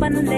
ฟังเ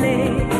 เ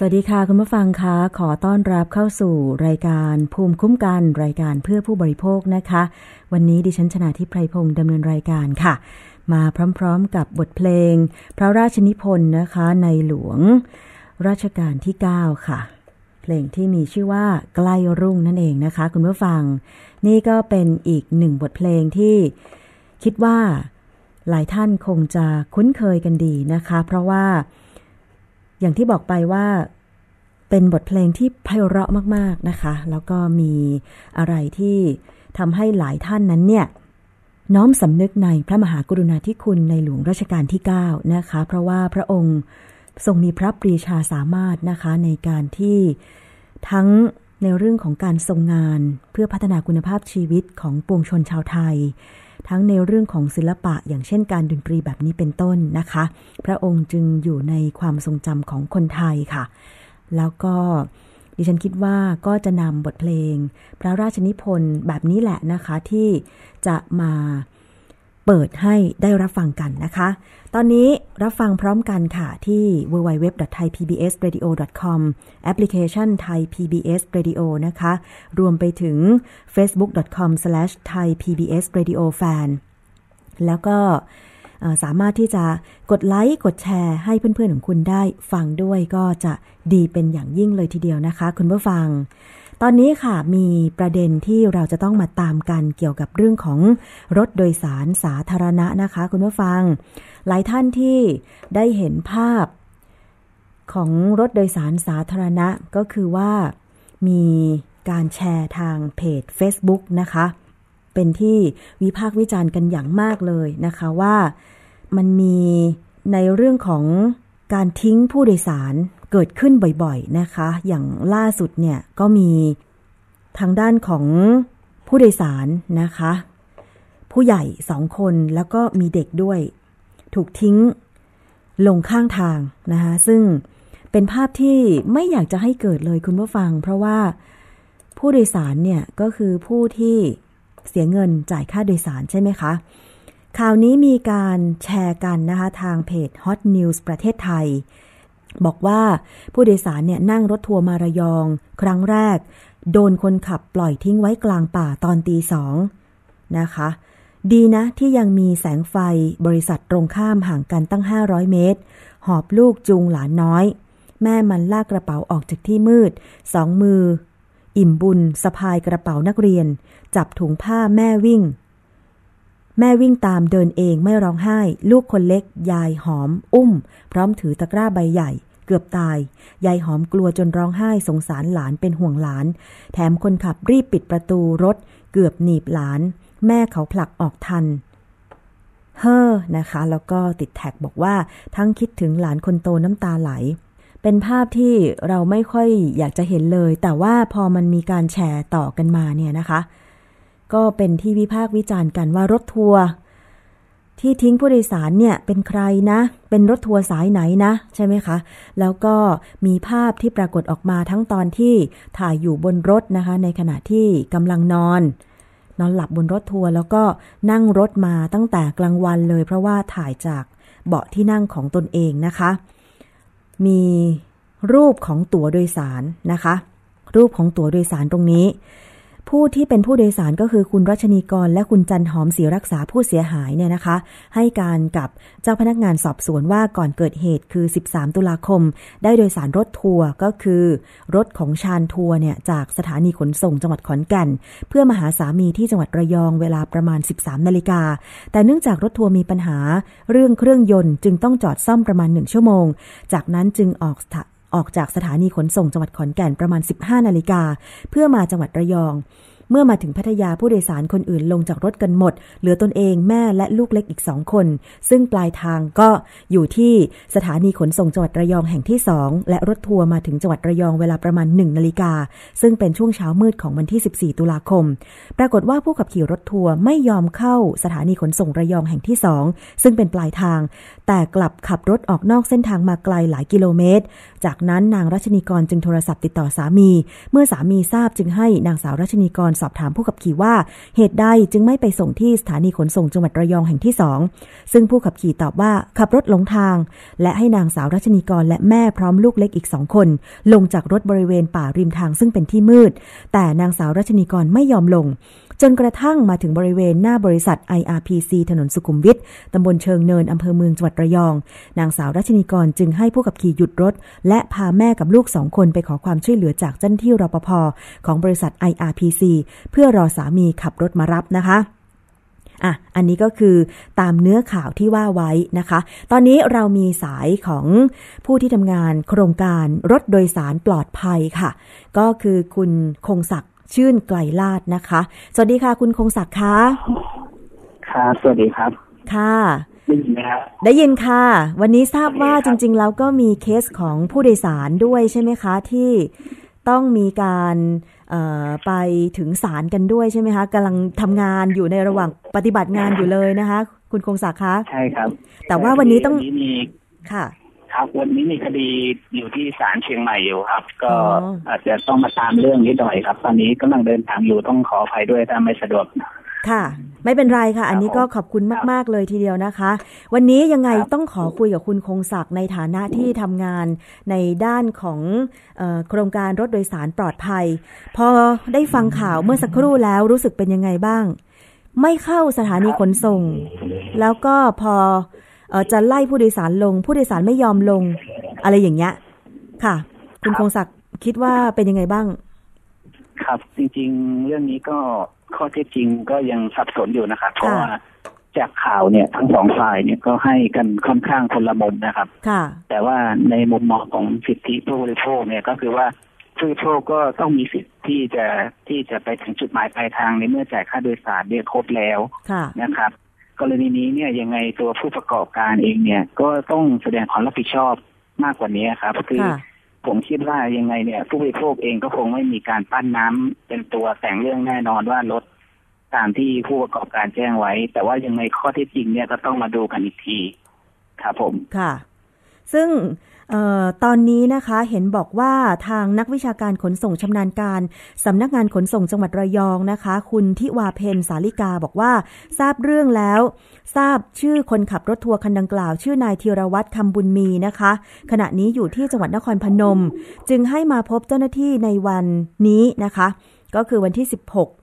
สวัสดีค่ะคุณผู้ฟังคะขอต้อนรับเข้าสู่รายการภูมิคุ้มกันรายการเพื่อผู้บริโภคนะคะ วันนี้ดิฉันชนะทิพไพรพงศ์ดำเนินรายการค่ะ มาพร้อมๆกับบทเพลง พระราชนิพนธ์นะคะในหลวงรัชกาลที่ 9 ค่ะ เพลงที่มีชื่อว่าใกล้รุ่งนั่นเองนะคะ คุณผู้ฟัง นี่ก็เป็นอีกหนึ่งบทเพลงที่คิดว่าหลายท่านคงจะคุ้นเคยกันดีนะคะ เพราะว่า อย่างที่บอกไปว่าเป็นบทเพลงที่ไพเราะมาก ๆนะคะ แล้วก็มีอะไรที่ทำให้หลายท่านนั้นเนี่ย น้อมสำนึกในพระมหากรุณาธิคุณในหลวงรัชกาลที่ 9 นะคะ เพราะว่าพระองค์ทรงมีพระปรีชาสามารถนะคะในการที่ทั้งในเรื่องของการทรงงานเพื่อพัฒนาคุณภาพชีวิตของปวงชนชาวไทย ทั้งในเรื่องของศิลปะอย่างเช่นการดนตรีแบบนี้เป็นต้นนะคะ พระองค์จึงอยู่ในความทรงจำของคนไทยค่ะ แล้วก็ดิฉันคิดว่าก็จะนำบทเพลง พระราชนิพนธ์แบบนี้แหละนะคะที่จะมา เปิดให้ได้รับฟังกันนะคะ ตอนนี้รับฟังพร้อมกันค่ะที่ www.thaipbsradio.com แอปพลิเคชัน Thai PBS Radio นะคะ รวมไปถึง facebook.com/thaipbsradiofan แล้วก็สามารถที่จะกดไลค์กดแชร์ให้เพื่อนๆของคุณได้ฟังด้วยก็จะดีเป็นอย่างยิ่งเลยทีเดียวนะคะ คุณผู้ฟัง ตอนนี้ค่ะมีประเด็นที่เราจะต้องมาตามกันเกี่ยวกับเรื่องของรถโดยสารสาธารณะนะคะ คุณผู้ฟัง หลายท่านที่ได้เห็นภาพของรถโดยสารสาธารณะก็คือว่ามีการแชร์ทางเพจ Facebook นะคะ เป็นที่วิพากษ์วิจารณ์กันอย่างมากเลยนะคะว่ามันมีในเรื่องของการทิ้งผู้โดยสาร เกิดขึ้นบ่อยๆนะคะ อย่างล่าสุดเนี่ยก็มีทางด้านของผู้โดยสารนะคะ ผู้ใหญ่สองคนแล้วก็มีเด็กด้วย ถูกทิ้งลงข้างทางนะคะซึ่งเป็นภาพที่ไม่อยากจะให้เกิดเลยคุณผู้ฟัง เพราะว่าผู้โดยสารเนี่ยก็คือผู้ที่เสียเงินจ่ายค่าโดยสารใช่ไหมคะข่าวนี้มีการแชร์กันนะคะทางเพจ Hot News ประเทศไทย บอกว่าผู้โดยสารเนี่ยนั่งรถทัวร์มาระยอง ครั้งแรก โดนคนขับปล่อยทิ้งไว้กลางป่าตอนตีสองนะคะ ดีนะที่ยังมีแสงไฟบริษัทตรงข้ามห่างกันตั้ง 500 เมตร หอบลูกจูงหลานน้อย แม่มันลากกระเป๋าออกจากที่มืด สองมือ อิ่มบุญสะพายกระเป๋านักเรียน จับถุงผ้าแม่วิ่ง แม่วิ่งตามเดินเองไม่ร้องไห้ ลูกคนเล็ก ยายหอม อุ้ม พร้อมถือตะกร้าใบใหญ่ เกือบตาย ยายหอมกลัวจนร้องไห้สงสารหลานเป็นห่วงหลาน แถมคนขับรีบปิดประตูรถ เกือบหนีบหลาน แม่เขาผลักออกทันเฮ้อนะคะ แล้วก็ติดแท็กบอกว่าทั้งคิดถึงหลานคนโตน้ำตาไหล เป็นภาพที่เราไม่ค่อยอยากจะเห็นเลย แต่ว่าพอมันมีการแชร์ต่อกันมาเนี่ยนะคะ ก็เป็นที่วิพากษ์วิจารณ์กันว่ารถทัวร์ที่ทิ้งผู้โดยสารเนี่ยเป็นใครนะ เป็นรถทัวร์สายไหนนะ ใช่ไหมคะ แล้วก็มีภาพที่ปรากฏออกมาทั้งตอนที่ถ่ายอยู่บนรถนะคะ ในขณะที่กำลังนอน นอนหลับบนรถทัวร์แล้วก็นั่งรถมาตั้งแต่กลางวันเลย เพราะว่าถ่ายจากเบาะที่นั่งของตนเองนะคะ มีรูปของตั๋วโดยสารนะคะ รูปของตั๋วโดยสารตรงนี้ ผู้ที่เป็นผู้โดยสารก็คือคุณรัชนีกรและคุณจันหอมศรีรักษาผู้เสียหายเนี่ยนะคะ ให้การกับเจ้าพนักงานสอบสวนว่าก่อนเกิดเหตุคือ 13 ตุลาคม ได้โดยสารรถทัวร์ก็คือ รถของชานทัวร์เนี่ยจากสถานีขนส่งจังหวัดขอนแก่น เพื่อมาหาสามีที่จังหวัดระยองเวลาประมาณ 13 นาฬิกา แต่เนื่องจากรถทัวร์มีปัญหา เรื่องเครื่องยนต์จึงต้องจอดซ่อมประมาณ 1 ชั่วโมง จากนั้นจึงออก ออกจากสถานีขนส่งจังหวัดขอนแก่นประมาณ 15 นาฬิกา เพื่อมาจังหวัดระยอง เมื่อมาถึงพัทยาผู้โดยสารคนอื่นลงจากรถกันหมด เหลือตนเองแม่และลูกเล็กอีกสองคน ซึ่งปลายทางก็อยู่ที่สถานีขนส่งจังหวัดระยองแห่งที่สองและรถทัวร์มาถึงจังหวัดระยองเวลาประมาณหนึ่งนาฬิกาซึ่งเป็นช่วงเช้ามืดของวันที่ 14 ตุลาคม ปรากฏว่าผู้ขับขี่รถทัวร์ไม่ยอมเข้าสถานีขนส่งระยองแห่งที่สองซึ่งเป็นปลายทาง แต่กลับขับรถออกนอกเส้นทางมาไกลหลายกิโลเมตร จากนั้นนางรัชนีกรจึงโทรศัพท์ติดต่อสามี เมื่อสามีทราบจึงให้นางสาวรัชนีกรสอบถามผู้ขับขี่ว่า เหตุใดจึงไม่ไปส่งที่สถานีขนส่งจังหวัดระยองแห่งที่สองซึ่งผู้ขับขี่ตอบว่าขับรถหลงทาง และให้นางสาวรัชนีกรและแม่พร้อมลูกเล็กอีกสองคน ลงจากรถบริเวณป่าริมทางซึ่งเป็นที่มืด แต่นางสาวรัชนีกรไม่ยอมลง จนกระทั่งมาถึงบริเวณหน้าบริษัท IRPC ถนนสุขุมวิทตำบลเชิงเนินอำเภอเมืองจังหวัดระยอง นางสาวรัชนีกรจึงให้ผู้ขับขี่หยุดรถ และพาแม่กับลูกสองคนไปขอความช่วยเหลือจากเจ้าหน้าที่รปภของบริษัท IRPC เพื่อรอสามีขับรถมารับนะคะอะ อันนี้ก็คือตามเนื้อข่าวที่ว่าไว้นะคะ ตอนนี้เรามีสายของผู้ที่ทำงานโครงการรถโดยสารปลอดภัยค่ะ ก็คือคุณคงศักดิ์ ชื่นไกลลาดนะคะ สวัสดีค่ะ คุณคงศักดิ์คะครับสวัสดีครับ ค่ะ ได้ยินไหมครับได้ยินค่ะ วันนี้ทราบว่าจริง ๆ แล้วก็มีเคสของผู้โดยสารด้วยใช่ไหมคะ ที่ต้องมีการไปถึงศาลกันด้วยใช่ไหมคะกำลังทำงานอยู่ในระหว่างปฏิบัติงานอยู่เลยนะคะ คุณคงศักดิ์คะใช่ครับ แต่ว่าวันนี้ต้องมีค่ะ ครับวันนี้มีคดีอยู่ที่ศาลเชียงใหม่อยู่ครับ ก็อาจจะต้องมาตามเรื่องนี้หน่อยครับ ตอนนี้กำลังเดินทางอยู่ต้องขออภัยด้วยถ้าไม่สะดวกค่ะ ไม่เป็นไรค่ะ อันนี้ก็ขอบคุณมาก ๆ เลยทีเดียวนะคะ วันนี้ยังไงต้องขอคุยกับคุณคงศักดิ์ในฐานะที่ทำงานในด้านของอโครงการรถโดยสารปลอดภัย พอได้ฟังข่าวเมื่อสักครู่แล้วรู้สึกเป็นยังไงบ้าง ไม่เข้าสถานีขนส่ง แล้วก็พออ จะไล่ผู้โดยสารลง ผู้โดยสารไม่ยอมลง อะไรอย่างเงี้ย ค่ะ คุณคงศักดิ์คิดว่าเป็นยังไงบ้าง ครับจริง ๆ เรื่องนี้ก็ข้อเท็จจริงก็ยังสับสนอยู่นะครับเพราะว่าจากข่าวเนี่ยทั้งสองฝ่ายเนี่ยก็ให้กันค่อนข้างคนละมุมนะครับค่ะ แต่ว่าในมุมมองของสิทธิผู้บริโภคเนี่ยก็คือว่าผู้บริโภคก็ต้องมีสิทธิ์ที่จะที่จะไปถึงจุดหมายปลายทางในเมื่อจ่ายค่าโดยสารเนี่ยครบแล้วนะครับ กรณีนี้เนี่ยยังไงตัวผู้ประกอบการเองเนี่ย ก็ต้องแสดงความรับผิดชอบมากกว่านี้ครับ คือผมคิดว่ายังไงเนี่ยผู้บริโภคเองก็คงไม่มีการปั้นน้ำเป็นตัวแต่งเรื่องแน่นอนว่ารถตามที่ผู้ประกอบการแจ้งไว้ แต่ว่ายังไงข้อที่จริงเนี่ยก็ต้องมาดูกันอีกทีครับผมค่ะ ซึ่งออ ตอนนี้นะคะเห็นบอกว่าทางนักวิชาการขนส่งชำนาญการสำนักงานขนส่งจังหวัดระยองนะคะ คุณทิวาเพนสาลิกาบอกว่า ทราบเรื่องแล้ว ทราบชื่อคนขับรถทัวร์คันดังกล่าว ชื่อนายธีรวัตรคำบุญมีนะคะ ขณะนี้อยู่ที่จังหวัดนครพนม จึงให้มาพบเจ้าหน้าที่ในวันนี้นะคะ ก็คือวันที่ 16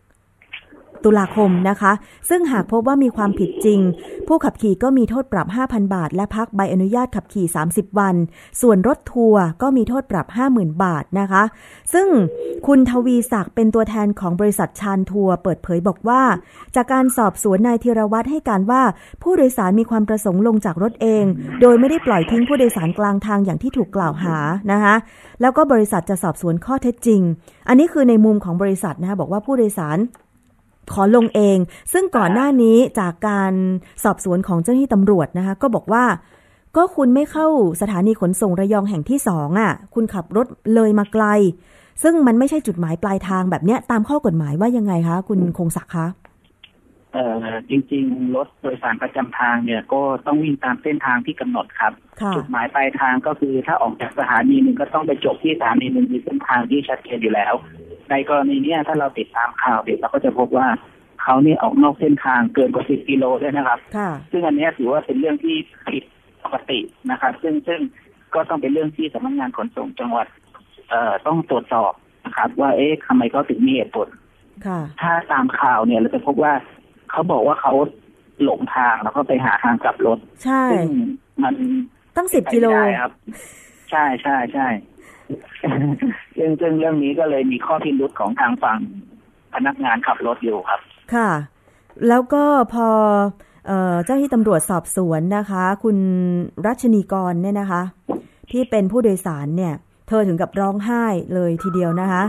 ตุลาคมนะคะ ซึ่งหากพบว่ามีความผิดจริง ผู้ขับขี่ก็มีโทษปรับ 5,000 บาท และพักใบอนุญาตขับขี่ 30 วัน ส่วนรถทัวร์ก็มีโทษปรับ 50,000 บาทนะคะ ซึ่งคุณทวีศักดิ์เป็นตัวแทนของบริษัทชานทัวร์เปิดเผยบอกว่า จากการสอบสวนนายธีรวัตรให้การว่าผู้โดยสารมีความประสงค์ลงจากรถเอง โดยไม่ได้ปล่อยทิ้งผู้โดยสารกลางทางอย่างที่ถูกกล่าวหานะคะแล้วก็บริษัทจะสอบสวนข้อเท็จจริง อันนี้คือในมุมของบริษัทนะคะบอกว่าผู้โดยสาร ขอลงเอง ซึ่งก่อนหน้านี้จากการสอบสวนของเจ้าหน้าที่ตำรวจนะคะ ก็บอกว่า ก็คุณไม่เข้าสถานีขนส่งระยองแห่งที่สองอะ คุณขับรถเลยมาไกล ซึ่งมันไม่ใช่จุดหมายปลายทางแบบเนี้ยตามข้อกฎหมายว่ายังไงคะ คุณคงศักดิ์คะเอ่อจริง ๆ รถโดยสารประจำทางเนี่ยก็ต้องวิ่งตามเส้นทางที่กำหนดครับ จุดหมายปลายทางก็คือถ้าออกจากสถานีหนึ่งก็ต้องไปจบที่สถานีหนึ่งมีเส้นทางที่ชัดเจนอยู่แล้ว ในกรณีนี้ถ้าเราติดตามข่าวเด็กเราก็จะพบว่าเขาเนี่ยออกนอกเส้นทางเกินกว่าสิบกิโลด้วยนะครับ ซึ่งอันนี้ถือว่าเป็นเรื่องที่ผิดปกตินะครับ ซึ่งซึ่งก็ต้องเป็นเรื่องที่สำนักงานขนส่งจังหวัด เอ่อต้องตรวจสอบนะครับ ว่าเอ๊ะทำไมเขาถึงมีเหตุผลถ้าตามข่าวเนี่ยเราจะพบว่าเขาบอกว่าเขาหลงทางแล้วก็ไปหาทางกลับรถ ใช่ซึ่งมันตั้งสิบกิโลครับ ใช่ใช่ใช่ ซึ่งซึ่งเรื่องนี้ก็เลยมีข้อพิรุษของทางฝั่งพนักงานขับรถอยู่ครับ ค่ะ แล้วก็พอเจ้าที่ตำรวจสอบสวนนะคะ คุณรัชนีกรเนี่ยนะคะ ที่เป็นผู้โดยสารเนี่ย เธอถึงกับร้องไห้เลยทีเดียวนะคะ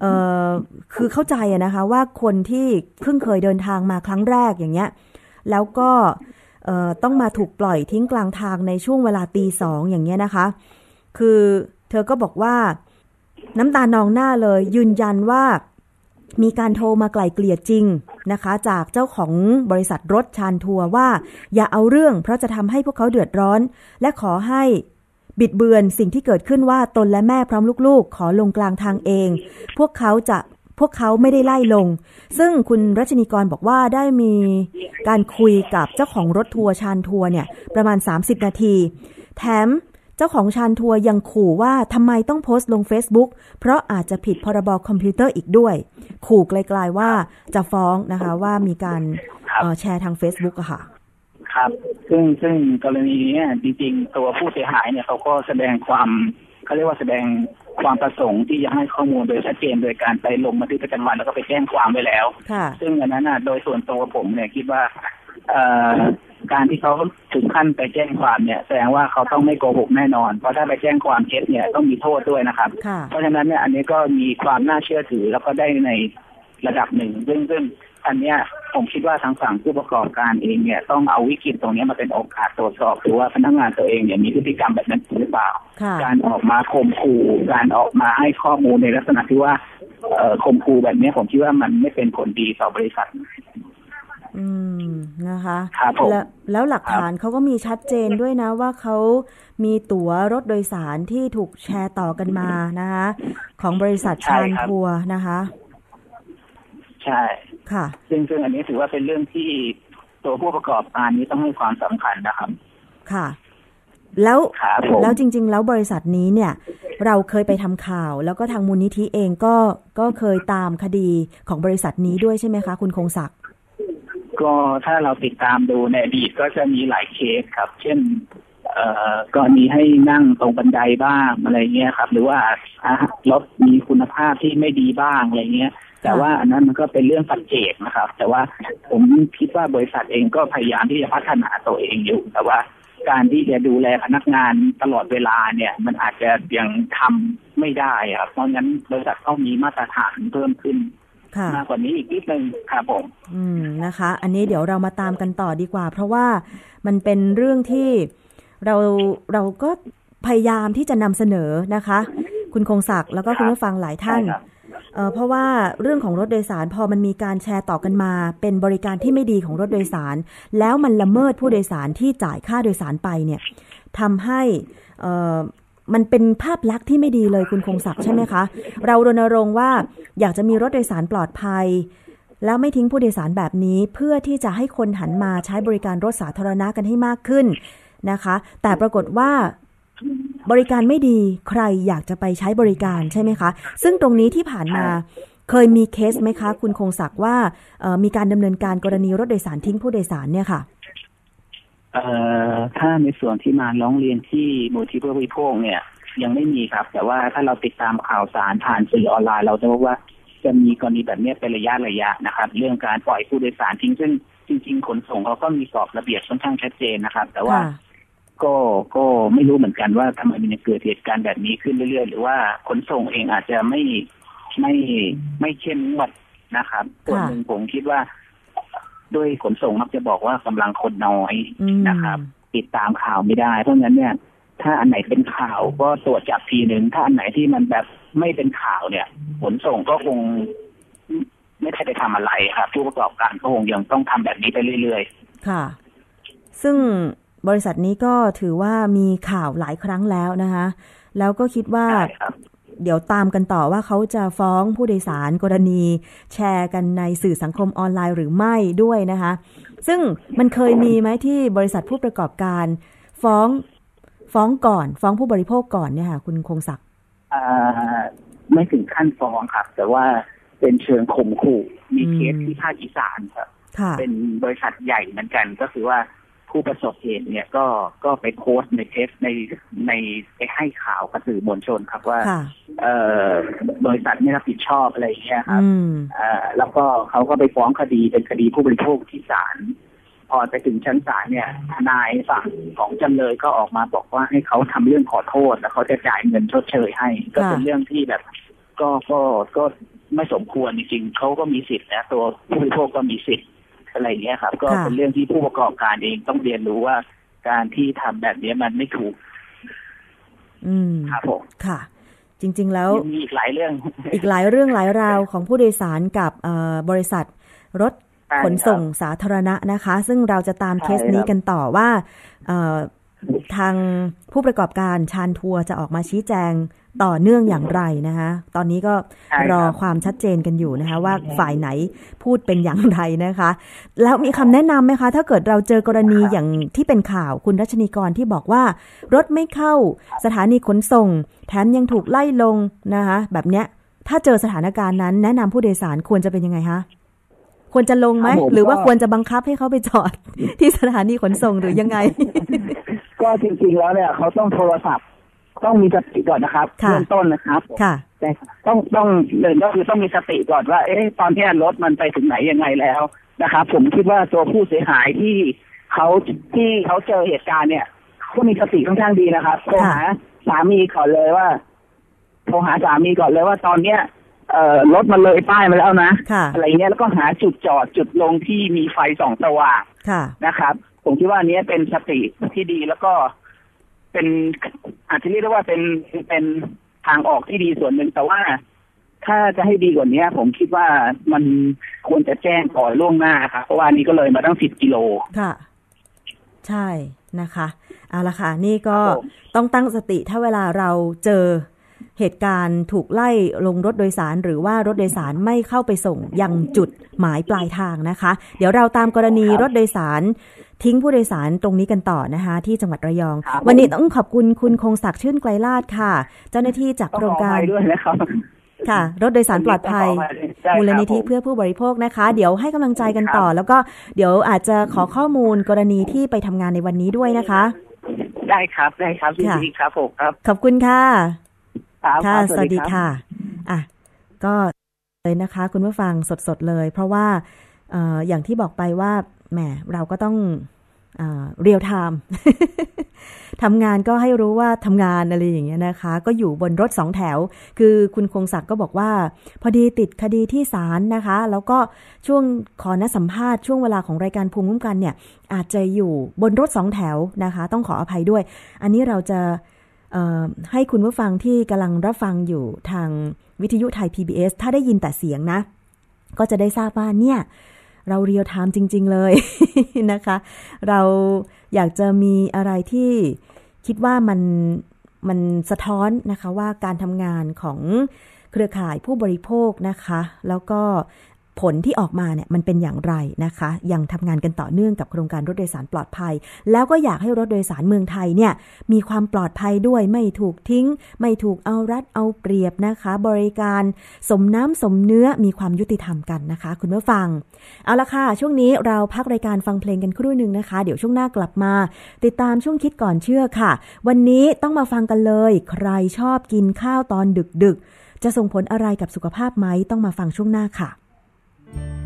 เออคือเข้าใจนะคะว่าคนที่เพิ่งเคยเดินทางมาครั้งแรกอย่างเงี้ย แล้วก็ต้องมาถูกปล่อยทิ้งกลางทางในช่วงเวลาตีสองอย่างเงี้ยนะคะ คือ เธอก็บอกว่า น้ำตานองหน้าเลย ยืนยันว่ามีการโทรมาไกล่เกลี่ยจริงนะคะ จากเจ้าของบริษัทรถชานทัวร์ว่า อย่าเอาเรื่องเพราะจะทำให้พวกเขาเดือดร้อน และขอให้บิดเบือนสิ่งที่เกิดขึ้นว่าตนและแม่พร้อมลูกๆ ขอลงกลางทางเอง พวกเขาจะพวกเขาไม่ได้ไล่ลง ซึ่งคุณรัชนีกรบอกว่าได้มีการคุยกับเจ้าของรถทัวร์ชานทัวร์เนี่ยประมาณ 30 นาที แถม เจ้าของชานทัวร์ยังขู่ว่าทำไมต้องโพสต์ลง Facebook เพราะอาจจะผิดพรบคอมพิวเตอร์อีกด้วย ขู่กลายๆว่าจะฟ้องนะคะว่ามีการแชร์ทาง Facebook อะค่ะ ครับ ซึ่งซึ่งกรณีนี้จริงๆ ตัวผู้เสียหายเนี่ยเขาก็แสดงความเขาเรียกว่าแสดงความประสงค์ที่จะให้ข้อมูลโดยชัดเจน โดยการไปลงบันทึกประจำวันแล้วก็ไปแจ้งความไว้แล้ว ซึ่งอันนั้นโดยส่วนตัวผมเนี่ยคิดว่า การที่เขาถึงขั้นไปแจ้งความเนี่ย แสดงว่าเขาต้องไม่โกหกแน่นอน เพราะถ้าไปแจ้งความเท็จเนี่ยต้องมีโทษด้วยนะครับ เพราะฉะนั้นเนี่ยอันนี้ก็มีความน่าเชื่อถือแล้วก็ได้ในระดับหนึ่งซึ่งซึ่งอันเนี้ยผมคิดว่าทางฝั่งผู้ประกอบการเองเนี่ยต้องเอาวิกฤตตรงนี้มาเป็นโอกาสตรวจสอบดูว่าพนักงานตัวเองเนี่ยมีพฤติกรรมแบบนั้นหรือเปล่า การออกมาข่มขู่การออกมาให้ข้อมูลในลักษณะที่ว่าเอ่อข่มขู่แบบนี้ผมคิดว่ามันไม่เป็นผลดีต่อบริษัท อืมนะคะครับผมแล้วแล้วหลักฐานเขาก็มีชัดเจนด้วยนะว่าเขามีตั๋วรถโดยสารที่ถูกแชร์ต่อกันมานะคะของบริษัทใช่ชานครับทัวร์นะคะ ใช่ค่ะ ซึ่งซึ่งอันนี้ถือว่าเป็นเรื่องที่ตัวผู้ประกอบการนี้ต้องให้ความสำคัญนะครับ ค่ะ แล้วครับผมแล้วจริง ๆ แล้วบริษัทนี้เนี่ย เราเคยไปทำข่าว แล้วก็ทางมูลนิธิเองก็ก็เคยตามคดีของบริษัทนี้ด้วยใช่ไหมคะ คุณคงศักดิ์ ก็ถ้าเราติดตามดูในอดีตก็จะมีหลายเคสครับ เช่นเอ่อกรณีให้นั่งตรงบันไดบ้างอะไรเงี้ยครับ หรือว่าอะรถมีคุณภาพที่ไม่ดีบ้างอะไรเงี้ย แต่ว่าอันนั้นมันก็เป็นเรื่องปัจเจกนะครับ แต่ว่าผมคิดว่าบริษัทเองก็พยายามที่จะพัฒนาตัวเองอยู่ แต่ว่าการที่จะดูแลพนักงานตลอดเวลาเนี่ย มันอาจจะยังทำไม่ได้ครับเพราะงั้นบริษัทต้องมีมาตรฐานเพิ่มขึ้น มากกว่านี้อีกนิดนึงครับผมอืมนะคะ อันนี้เดี๋ยวเรามาตามกันต่อดีกว่า เพราะว่ามันเป็นเรื่องที่เราเราก็พยายามที่จะนำเสนอนะคะ คุณคงศักดิ์แล้วก็คุณผู้ฟังหลายท่านใช่ครับเอ่อเพราะว่าเรื่องของรถโดยสารพอมันมีการแชร์ต่อกันมา เป็นบริการที่ไม่ดีของรถโดยสาร แล้วมันละเมิดผู้โดยสารที่จ่ายค่าโดยสารไปเนี่ยทำให้เอ่อ มันเป็นภาพลักษณ์ที่ไม่ดีเลยคุณคงศักดิ์ใช่ไหมคะ เรารณรงค์ว่าอยากจะมีรถโดยสารปลอดภัย แล้วไม่ทิ้งผู้โดยสารแบบนี้เพื่อที่จะให้คนหันมาใช้บริการรถสาธารณะกันให้มากขึ้นนะคะ แต่ปรากฏว่าบริการไม่ดีใครอยากจะไปใช้บริการใช่ไหมคะ ซึ่งตรงนี้ที่ผ่านมาเคยมีเคสไหมคะ คุณคงศักดิ์ว่ามีการดำเนินการกรณีรถโดยสารทิ้งผู้โดยสารเนี่ยค่ะ เอ่อถ้าในส่วนที่มาร้องเรียนที่มูลที่เพื่อผู้บริโภคเนี่ย ยังไม่มีครับ แต่ว่าถ้าเราติดตามข่าวสารผ่านสื่อออนไลน์เราจะพบว่าจะมีกรณีแบบเนี้ยเป็นระยะระยะนะครับ เรื่องการปล่อยผู้โดยสารทิ้งซึ่งจริง ๆ ขนส่งเขาก็มีกรอบระเบียบค่อนข้างชัดเจนนะครับ แต่ว่าค่ะก็ก็ไม่รู้เหมือนกันว่าทำไมมันยังเกิดเหตุการณ์แบบนี้ขึ้นเรื่อยๆ หรือว่าขนส่งเองอาจจะไม่ไม่ไม่เข้มงวดนะครับส่วนหนึ่งผมคิดว่า ด้วยขนส่งมักจะบอกว่ากำลังคนน้อยอืมนะครับ ติดตามข่าวไม่ได้ เพราะงั้นเนี่ย ถ้าอันไหนเป็นข่าวก็ตรวจจับทีหนึ่งถ้าอันไหนที่มันแบบไม่เป็นข่าวเนี่ย ขนส่งก็คงไม่ได้ไปทำอะไรครับผู้ประกอบการก็คงยังต้องทำแบบนี้ไปเรื่อยค่ะ ซึ่งบริษัทนี้ก็ถือว่ามีข่าวหลายครั้งแล้วนะคะ แล้วก็คิดว่าๆใช่ครับ เดี๋ยวตามกันต่อว่าเขาจะฟ้องผู้โดยสารกรณี แชร์กันในสื่อสังคมออนไลน์หรือไม่ด้วยนะคะ ซึ่งมันเคยมีไหมที่บริษัทผู้ประกอบการ ฟ้องฟ้องก่อน ฟ้องผู้บริโภคก่อนเนี่ยค่ะ คุณคงศักดิ์อ่าไม่ถึงขั้นฟ้องครับ แต่ว่าเป็นเชิงข่มขู่มีเคสที่ภาคอีสานครับค่ะเป็นบริษัทใหญ่เหมือนกันก็คือว่า ผู้ประสบเหตุเนี่ยก็ก็ไปโพสต์ในเทสในในไปให้ข่าวกับสื่อมวลชนครับว่าค่ะเอ่อบริษัทไม่รับผิดชอบอะไรอย่างเงี้ยครับอืมเอ่อแล้วก็เขาก็ไปฟ้องคดีเป็นคดีผู้บริโภคที่ศาลพอไปถึงชั้นศาลเนี่ยทนายฝั่งของจำเลยก็ออกมาบอกว่าให้เขาทำเรื่องขอโทษ แล้วเขาจะจ่ายเงินชดเชยให้ ก็เป็นเรื่องที่แบบ ก็ก็ก็ไม่สมควรจริงๆเขาก็มีสิทธิ์นะตัวผู้บริโภคก็มีสิทธิ์ อะไรอย่างเงี้ยครับ ก็เป็นเรื่องที่ผู้ประกอบการเองต้องเรียนรู้ว่าการที่ทำแบบนี้มันไม่ถูก อืมครับผมค่ะ จริง ๆ แล้วยังมีอีกหลายเรื่อง อีกหลายเรื่องหลายราวของผู้โดยสารกับเอ่อบริษัทรถใช่ขนส่งสาธารณะนะคะ ซึ่งเราจะตามใช่เคสนี้ครับกันต่อว่าเอ่อ ทางผู้ประกอบการชานทัวร์จะออกมาชี้แจงต่อเนื่องอย่างไรนะคะ ตอนนี้ก็ใช่ครับรอความชัดเจนกันอยู่นะคะ ว่าฝ่ายไหนพูดเป็นอย่างไรนะคะ แล้วมีคำแนะนำไหมคะ ถ้าเกิดเราเจอกรณีอย่างที่เป็นข่าวคุณรัชนีกรที่บอกว่า รถไม่เข้าสถานีขนส่ง แถมยังถูกไล่ลงนะคะ แบบเนี้ย ถ้าเจอสถานการณ์นั้น แนะนำผู้โดยสารควรจะเป็นยังไงคะควรจะลงไหมครับผมหรือว่าก็ควรจะบังคับให้เขาไปจอด ที่สถานีขนส่งหรือยังไง ก็จริงๆแล้วเนี่ยเขาต้องโทรศัพท์ ต้องมีสติก่อนนะครับค่ะ เริ่มต้นนะครับค่ะ แต่ต้องต้องหนึ่งก็คือต้องมีสติก่อนว่า เอ๊ะตอนเนี้ยรถมันไปถึงไหนยังไงแล้วนะครับ ผมคิดว่าตัวผู้เสียหายที่เขาที่เขาเจอเหตุการณ์เนี่ยเขามีสติค่อนข้างดีนะครับโทรหาสามีก่อนเลยว่าโทรหาสามีก่อนเลยว่าตอนเนี้ยเอเอ่อรถมันเลยป้ายมาแล้วนะอะไรเงี้ยแล้วก็หาจุดจอดจุดลงที่มีไฟส่องสว่างนะครับ ผมคิดว่านี้เป็นสติที่ดีแล้วก็เป็นอาจจะเรียกได้ว่าเป็นเป็นทางออกที่ดีส่วนหนึ่งแต่ว่าถ้าจะให้ดีกว่านี้ผมคิดว่ามันควรจะแจ้งก่อนล่วงหน้าครับเพราะว่านี้ก็เลยมาตั้งสิบกิโลค่ะ ใช่นะคะเอาละค่ะ นี่ก็ต้องตั้งสติถ้าเวลาเราเจอ เหตุการณ์ถูกไล่ลงรถโดยสาร หรือว่ารถโดยสารไม่เข้าไปส่งยังจุดหมายปลายทางนะคะ เดี๋ยวเราตามกรณีรถโดยสาร ทิ้งผู้โดยสารตรงนี้กันต่อนะคะ ที่จังหวัดระยอง วันนี้ต้องขอบคุณคุณคงศักดิ์ชื่นไกลลาดค่ะ เจ้าหน้าที่จากโครงการด้วยนะครับค่ะ รถโดยสารปลอดภัยมูลนิธิเพื่อผู้บริโภคนะคะ เดี๋ยวให้กำลังใจกันต่อ แล้วก็เดี๋ยวอาจจะขอข้อมูลกรณีที่ไปทำงานในวันนี้ด้วยนะคะ ได้ครับได้ครับยินดีครับผมครับ ขอบคุณค่ะ ค่ะสวัสดีค่ะอะ ก็เลยนะคะ คุณผู้ฟังสดๆเลย เพราะว่าอย่างที่บอกไปว่าแหมเราก็ต้องเรียลไทม์ทำงานก็ให้รู้ว่าทำงานอะไรอย่างเงี้ยนะคะ ก็อยู่บนรถสองแถว คือคุณคงศักดิ์ก็บอกว่า พอดีติดคดีที่ศาลนะคะ แล้วก็ช่วงขอนัสัมภาษณ์ช่วงเวลาของรายการภูมิคุ้มกันเนี่ย อาจจะอยู่บนรถสองแถวนะคะ ต้องขออภัยด้วย อันนี้เราจะ ให้คุณผู้ฟังที่กำลังรับฟังอยู่ทางวิทยุไทย PBS ถ้าได้ยินแต่เสียงนะ ก็จะได้ทราบว่าเนี่ย เราเรียลไทม์จริง ๆ เลยนะคะ เราอยากจะมีอะไรที่คิดว่ามันมันสะท้อนนะคะว่าการทำงานของเครือข่ายผู้บริโภคนะคะ แล้วก็ ผลที่ออกมาเนี่ยมันเป็นอย่างไรนะคะ ยังทำงานกันต่อเนื่องกับโครงการรถโดยสารปลอดภัย แล้วก็อยากให้รถโดยสารเมืองไทยเนี่ยมีความปลอดภัยด้วยไม่ถูกทิ้ง ไม่ถูกเอารัดเอาเปรียบนะคะ บริการสมน้ำสมเนื้อมีความยุติธรรมกันนะคะ คุณผู้ฟัง เอาละค่ะ ช่วงนี้เราพักรายการฟังเพลงกันครู่หนึ่งนะคะ เดี๋ยวช่วงหน้ากลับมา ติดตามช่วงคิดก่อนเชื่อค่ะ วันนี้ต้องมาฟังกันเลย ใครชอบกินข้าวตอนดึกๆจะส่งผลอะไรกับสุขภาพไหมต้องมาฟังช่วงหน้าค่ะ ที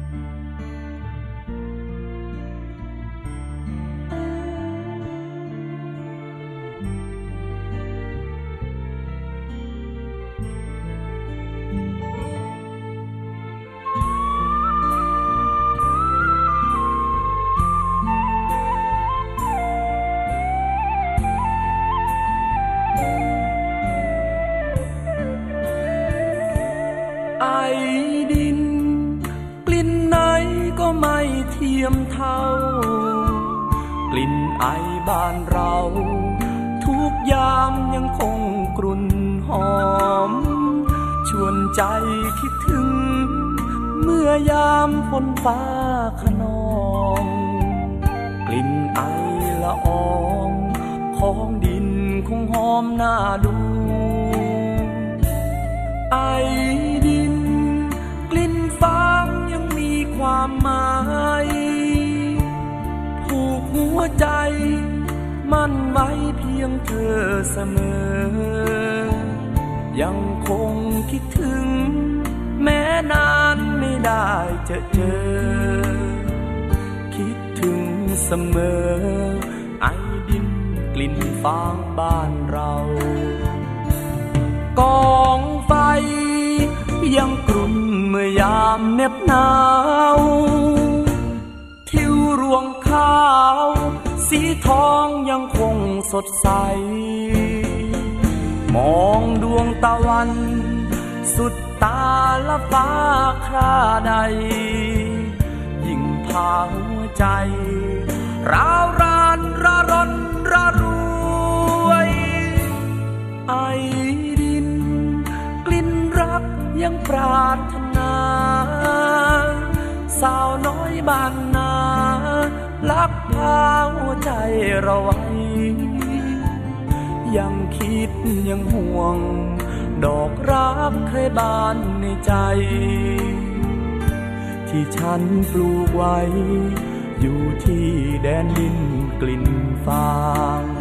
ไอบ้านเรา ทุกยามยังคงกรุ่นหอม ชวนใจคิดถึง เมื่อยามฝนฟ้าขนองกลิ่นไอละอองของดินคงหอมน่าดู ไอดิน กลิ่นฟางยังมีความหมาย หัวใจ มั่นไว้เพียงเธอเสมอ ยังคงคิดถึง แม้นานไม่ได้จะเจอ คิดถึงเสมอ ไอดินกลิ่นฟางบ้านเรากองไฟ ยังกรุ่นเมื่อยามเน็บหนาว ทิวรวง ขาว สีทองยังคงสดใส มองดวงตะวัน สุดตาละฟ้าคราใด ยิ่งพาหัวใจ ราวรานระรนระรวย ไอดิน กลิ่นรักยังปรารถนา สาวน้อยบ้านนา ลักพาหัวใจเราไว้ ยังคิดยังห่วง ดอกรักเคยบานในใจ ที่ฉันปลูกไว้ อยู่ที่แดนดินกลิ่นฟาง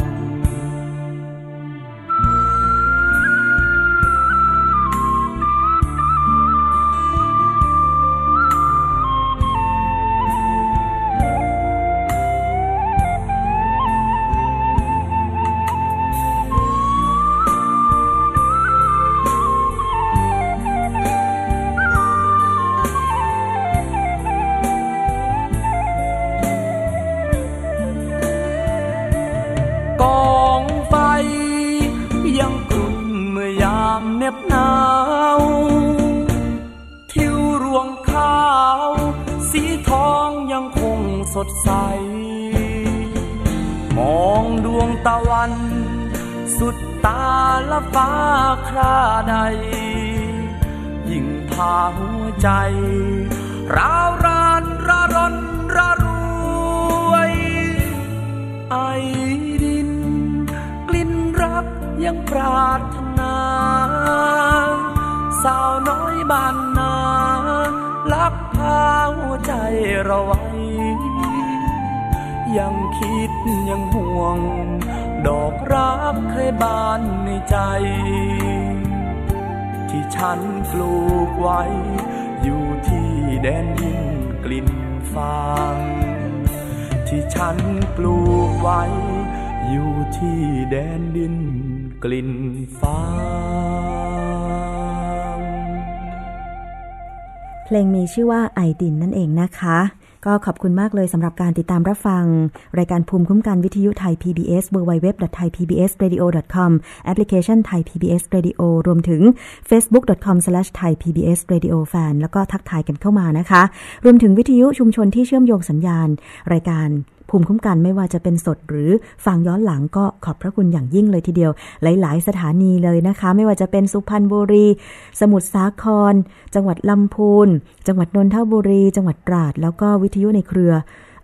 บ้านนาลักพาหัวใจเราไว้ ยังคิดยังห่วง ดอกรักเคยบานในใจ ที่ฉันปลูกไว้ อยู่ที่แดนดินกลิ่นฟางที่ฉันปลูกไว้ อยู่ที่แดนดินกลิ่นฟา เพลงมีชื่อว่าไอดินนั่นเองนะคะ ก็ขอบคุณมากเลยสำหรับการติดตามรับฟัง รายการภูมิคุ้มกันวิทยุไทย PBS www.thaipbsradio.com แอปพลิเคชันไทย PBS Radio รวมถึง facebook.com/thaipbsradiofan แล้วก็ทักทายกันเข้ามานะคะ รวมถึงวิทยุชุมชนที่เชื่อมโยงสัญญาณ รายการ ภูมิคุ้มกันไม่ว่าจะเป็นสดหรือฟังย้อนหลังก็ขอบพระคุณอย่างยิ่งเลยทีเดียว หลาย ๆ สถานีเลยนะคะ ไม่ว่าจะเป็นสุพรรณบุรี สมุทรสาคร จังหวัดลำพูน จังหวัดนนทบุรี จังหวัดตราด แล้วก็วิทยุในเครือ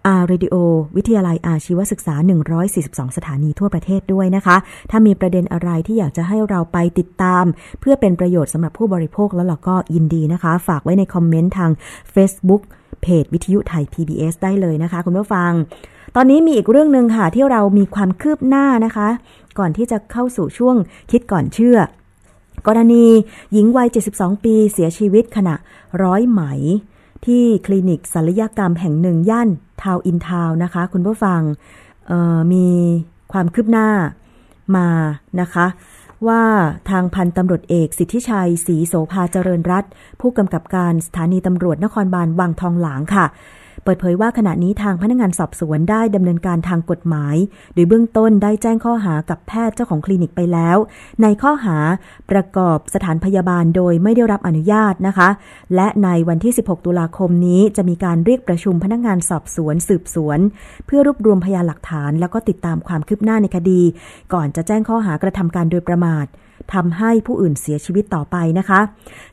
อาร์เรดิโอวิทยาลัยอาชีวศึกษา 142 สถานีทั่วประเทศด้วยนะคะ ถ้ามีประเด็นอะไรที่อยากจะให้เราไปติดตาม เพื่อเป็นประโยชน์สำหรับผู้บริโภคแล้วเราก็ยินดีนะคะ ฝากไว้ในคอมเมนต์ทาง Facebook เพจวิทยุไทย PBS ได้เลยนะคะ คุณผู้ฟัง ตอนนี้มีอีกเรื่องหนึ่งค่ะ ที่เรามีความคืบหน้านะคะ ก่อนที่จะเข้าสู่ช่วงคิดก่อนเชื่อ กรณีหญิงวัย 72 ปีเสียชีวิตขณะร้อยไหม ที่คลินิกศัลยกรรมแห่งหนึ่งย่าน Town in Town นะคะ คุณผู้ฟังมีความคืบหน้ามานะคะ ว่าทางพันตำรวจเอกสิทธิชัยศรีโสภาเจริญรัตผู้กำกับการสถานีตำรวจนครบาลวังทองหลางค่ะ เปิดเผยว่าขณะนี้ทางพนักงานสอบสวนได้ดำเนินการทางกฎหมาย โดยเบื้องต้นได้แจ้งข้อหากับแพทย์เจ้าของคลินิกไปแล้ว ในข้อหาประกอบสถานพยาบาลโดยไม่ได้รับอนุญาตนะคะ และในวันที่ 16 ตุลาคมนี้จะมีการเรียกประชุมพนักงานสอบสวนสืบสวน เพื่อรวบรวมพยานหลักฐาน แล้วก็ติดตามความคืบหน้าในคดี ก่อนจะแจ้งข้อหากระทำการโดยประมาท ทำให้ผู้อื่นเสียชีวิตต่อไปนะคะ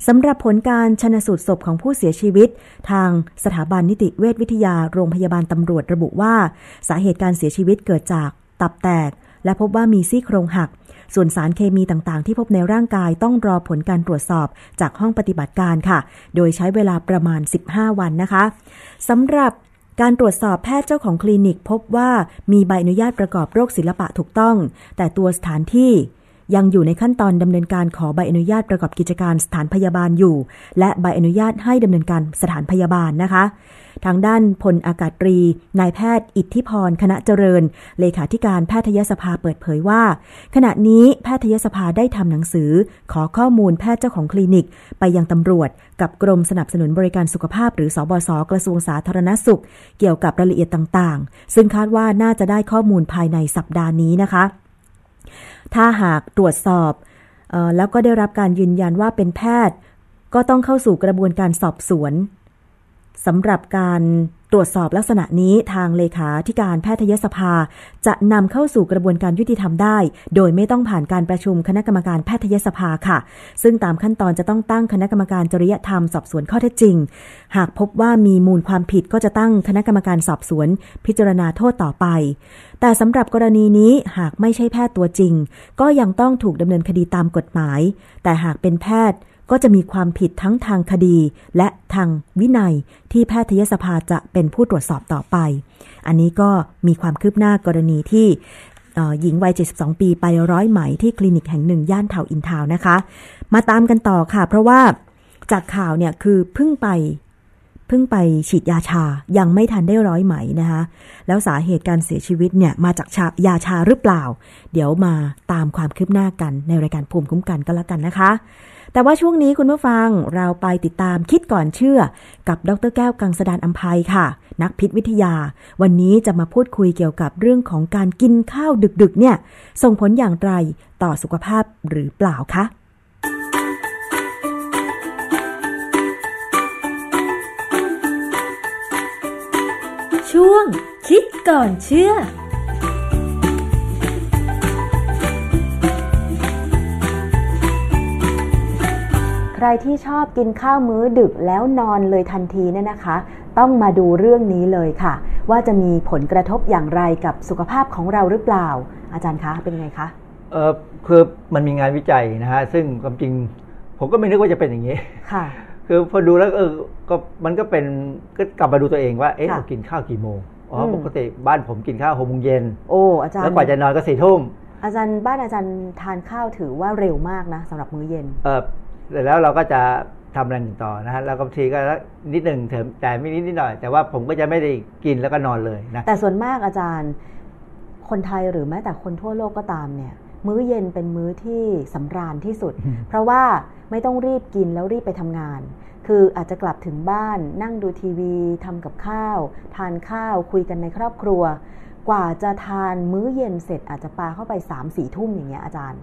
สำหรับผลการชนสูตรศพของผู้เสียชีวิต ทางสถาบันนิติเวชวิทยาโรงพยาบาลตำรวจระบุว่า สาเหตุการเสียชีวิตเกิดจากตับแตก และพบว่ามีซี่โครงหัก ส่วนสารเคมีต่างๆ ที่พบในร่างกายต้องรอผลการตรวจสอบจากห้องปฏิบัติการค่ะ โดยใช้เวลาประมาณ 15 วันนะคะสำหรับการตรวจสอบแพทย์เจ้าของคลินิกพบว่ามีใบอนุญาตประกอบโรคศิลปะถูกต้อง แต่ตัวสถานที่ ยังอยู่ในขั้นตอนดำเนินการขอใบอนุญาตประกอบกิจการสถานพยาบาลอยู่ และใบอนุญาตให้ดำเนินการสถานพยาบาลนะคะ ทางด้านพลอากาศตรี นายแพทย์ อิทธิพร คณะเจริญ เลขาธิการแพทยสภาเปิดเผยว่า ขณะนี้แพทยสภาได้ทำหนังสือ ขอข้อมูลแพทย์เจ้าของคลินิก ไปยังตำรวจ กับกรมสนับสนุนบริการสุขภาพ หรือสอบศกระทรวงสาธารณสุข เกี่ยวกับรายละเอียดต่างๆ ซึ่งคาดว่าน่าจะได้ข้อมูลภายในสัปดาห์นี้นะคะ ถ้าหากตรวจสอบแล้วก็ได้รับการยืนยันว่าเป็นแพทย์ ก็ต้องเข้าสู่กระบวนการสอบสวนสำหรับการ ตรวจสอบลักษณะนี้ทางเลขาธิการแพทยสภา จะนำเข้าสู่กระบวนการยุติธรรมได้ โดยไม่ต้องผ่านการประชุมคณะกรรมการแพทยสภาค่ะ ซึ่งตามขั้นตอนจะต้องตั้งคณะกรรมการจริยธรรมสอบสวนข้อเท็จจริง หากพบว่ามีมูลความผิดก็จะตั้งคณะกรรมการสอบสวน พิจารณาโทษต่อไป แต่สำหรับกรณีนี้หากไม่ใช่แพทย์ตัวจริง ก็ยังต้องถูกดำเนินคดีตามกฎหมาย แต่หากเป็นแพทย์ ก็จะมีความผิดทั้งทางคดี และทางวินัยที่แพทยสภาจะเป็นผู้ตรวจสอบต่อไป อันนี้ก็มีความคืบหน้ากรณีที่หญิงวัย 72 ปีไปร้อยไหมที่คลินิกแห่งหนึ่ง ย่านเทาอินทาวนะคะ มาตามกันต่อค่ะ เพราะว่าจากข่าวเนี่ยคือเพิ่งไป พิ่งไปฉีดยาชายังไม่ทันได้ร้อยไหมนะคะแล้วสาเหตุการเสียชีวิตเนี่ยมาจากชายาชาหรือเปล่า เดี๋ยวมาตามความคืบหน้ากันในรายการภูมิคุ้มกันก็แล้วกันนะคะ แต่ว่าช่วงนี้คุณผู้ฟังเราไปติดตามคิดก่อนเชื่อ กับดรแก้วกังสดานอัมภัยค่ะ นักพิษวิทยา วันนี้จะมาพูดคุยเกี่ยวกับเรื่องของการกินข้าวดึกๆเนี่ยส่งผลอย่างไรต่อสุขภาพหรือเปล่าคะ ช่วง คิดก่อนเชื่อใครที่ชอบกินข้าวมื้อดึกแล้วนอนเลยทันทีเนี่ยนะคะ ต้องมาดูเรื่องนี้เลยค่ะ ว่าจะมีผลกระทบอย่างไรกับสุขภาพของเราหรือเปล่า อาจารย์คะเป็นไงคะเออคือมันมีงานวิจัยนะฮะซึ่งความจริงผมก็ไม่นึกว่าจะเป็นอย่างนี้ค่ะ คือพอดูแล้วเออก็มันก็เป็นก็กลับมาดูตัวเองว่าเอ๊ะเรากินข้าวกี่โมงอ๋อปกติบ้านผมกินข้าวหกโมงเย็นโอ้อาจารย์แล้วกว่าจะนอนก็สี่ทุ่มอาจารย์บ้านอาจารย์ทานข้าวถือว่าเร็วมากนะสำหรับมื้อเย็น เออเสร็จแล้วเราก็จะทำอะไรต่อนะฮะแล้วก็ทีก็นิดหนึ่งเถมแต่ไม่นิดนิดหน่อย แต่ว่าผมก็จะไม่ได้กินแล้วก็นอนเลยนะแต่ส่วนมากอาจารย์ คนไทยหรือแม้แต่คนทั่วโลกก็ตามเนี่ย มื้อเย็นเป็นมื้อที่สำราญที่สุด เพราะว่าไม่ต้องรีบกินแล้วรีบไปทำงาน คืออาจจะกลับถึงบ้านนั่งดูทีวีทำกับข้าว ทานข้าวคุยกันในครอบครัว กว่าจะทานมื้อเย็นเสร็จอาจจะปาเข้าไป3ามสี่ทุ่มอย่างเงี้ยอาจารย์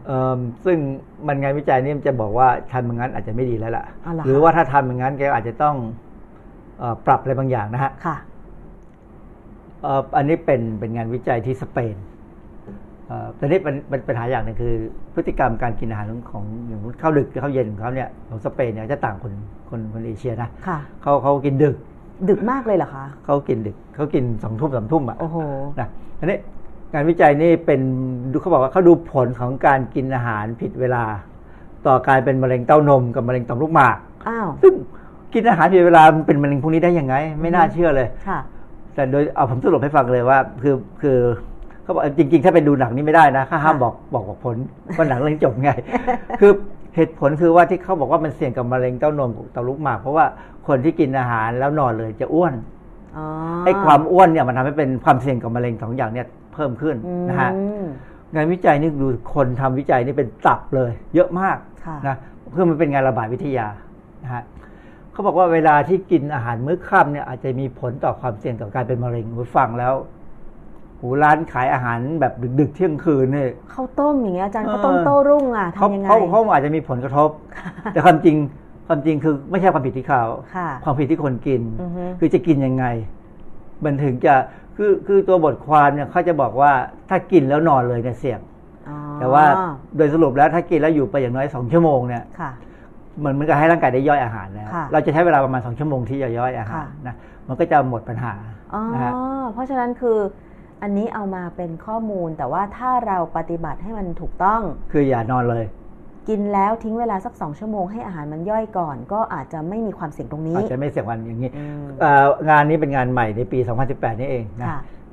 ซึ่งมันงานวิจัยนี่มันจะบอกว่าทำอย่างนั้นอาจจะไม่ดีแล้วล่ะ หรือว่าถ้าทำอย่างนั้นแกอาจจะต้องปรับอะไรบางอย่างนะฮะค่ะอันนี้เป็นเป็นงานวิจัยที่สเปน แต่นี้เป็นเป็นปัญหาอย่างหนึ่งคือ พฤติกรรมการกินอาหารของอย่างข้าวดึกหรือข้าวเย็นของเขาเนี่ยของสเปนเนี่ยจะต่างคนคนคนเอเชียนะเขาเขากินดึก ดึกมากเลยเหรอคะเขากินดึกเขากินสองทุ่มสามทุ่มอะโอ้โหนะอันนี้งานวิจัยนี่เป็นดูเขาบอกว่าเขาดูผลของการกินอาหารผิดเวลา ต่อการเป็นมะเร็งเต้านมกับมะเร็งต่อมลูกหมากอ้าวซึ่งกินอาหารผิดเวลามันเป็นมะเร็งพวกนี้ได้ยังไง ไม่น่าเชื่อเลยค่ะแต่โดยเอาผมสรุปให้ฟังเลยว่า คือคือ เขาบอกจริง ๆ ถ้าไปดูหนังนี้ไม่ได้นะห้ามบอกบอกบอกผลว่าหนังเรื่องจบไง คือเหตุผลคือว่าที่เขาบอกว่ามันเสี่ยงกับมะเร็งเต้านมเต้าลูกหมาก เพราะว่าคนที่กินอาหารแล้วนอนเลยจะอ้วนไอ้ความอ้วนเนี่ยมันทำให้เป็นความเสี่ยงกับมะเร็งสองอย่างเนี่ยเพิ่มขึ้นนะฮะงานวิจัยนี่ดูคนทำวิจัยนี่เป็นตับเลย เยอะมากนะเพื่อมันเป็นงานระบาดวิทยานะฮะเขาบอกว่าเวลาที่กินอาหารมื้อค่ำเนี่ยอาจจะมีผลต่อความเสี่ยงต่อการเป็นมะเร็งฟังแล้ว หูร้านขายอาหารแบบดึกๆเที่ยงคืนเนี่ยข้าวต้มอย่างเงี้ยอาจารย์ข้าวต้มโต้รุ่งอะทำยังไงเขาเขาอาจจะมีผลกระทบ แต่ความจริงความจริงคือไม่ใช่ความผิดที่เขาความผิดที่คนกิน คือจะกินยังไง มันถึงจะคือคือตัวบทความเนี่ยเขาจะบอกว่าถ้ากินแล้วนอนเลยเนี่ยเสี่ยงแต่ว่าโดยสรุปแล้วถ้ากินแล้วอยู่ไปอย่างน้อยสองชั่วโมงเนี่ยเหมือนมันก็ให้ร่างกายได้ย่อยอาหารแล้ว เราจะใช้เวลาประมาณสองชั่วโมงที่จะย่อยอาหารนะมันก็จะหมดปัญหานะฮะเพราะฉะนั้นคือ อันนี้เอามาเป็นข้อมูล แต่ว่าถ้าเราปฏิบัติให้มันถูกต้อง คืออย่านอนเลย กินแล้วทิ้งเวลาสักสองชั่วโมงให้อาหารมันย่อยก่อน ก็อาจจะไม่มีความเสี่ยงตรงนี้อาจจะไม่เสี่ยงวันอย่างนี้งานนี้เป็นงานใหม่ในปี 2018 นี่เองนะ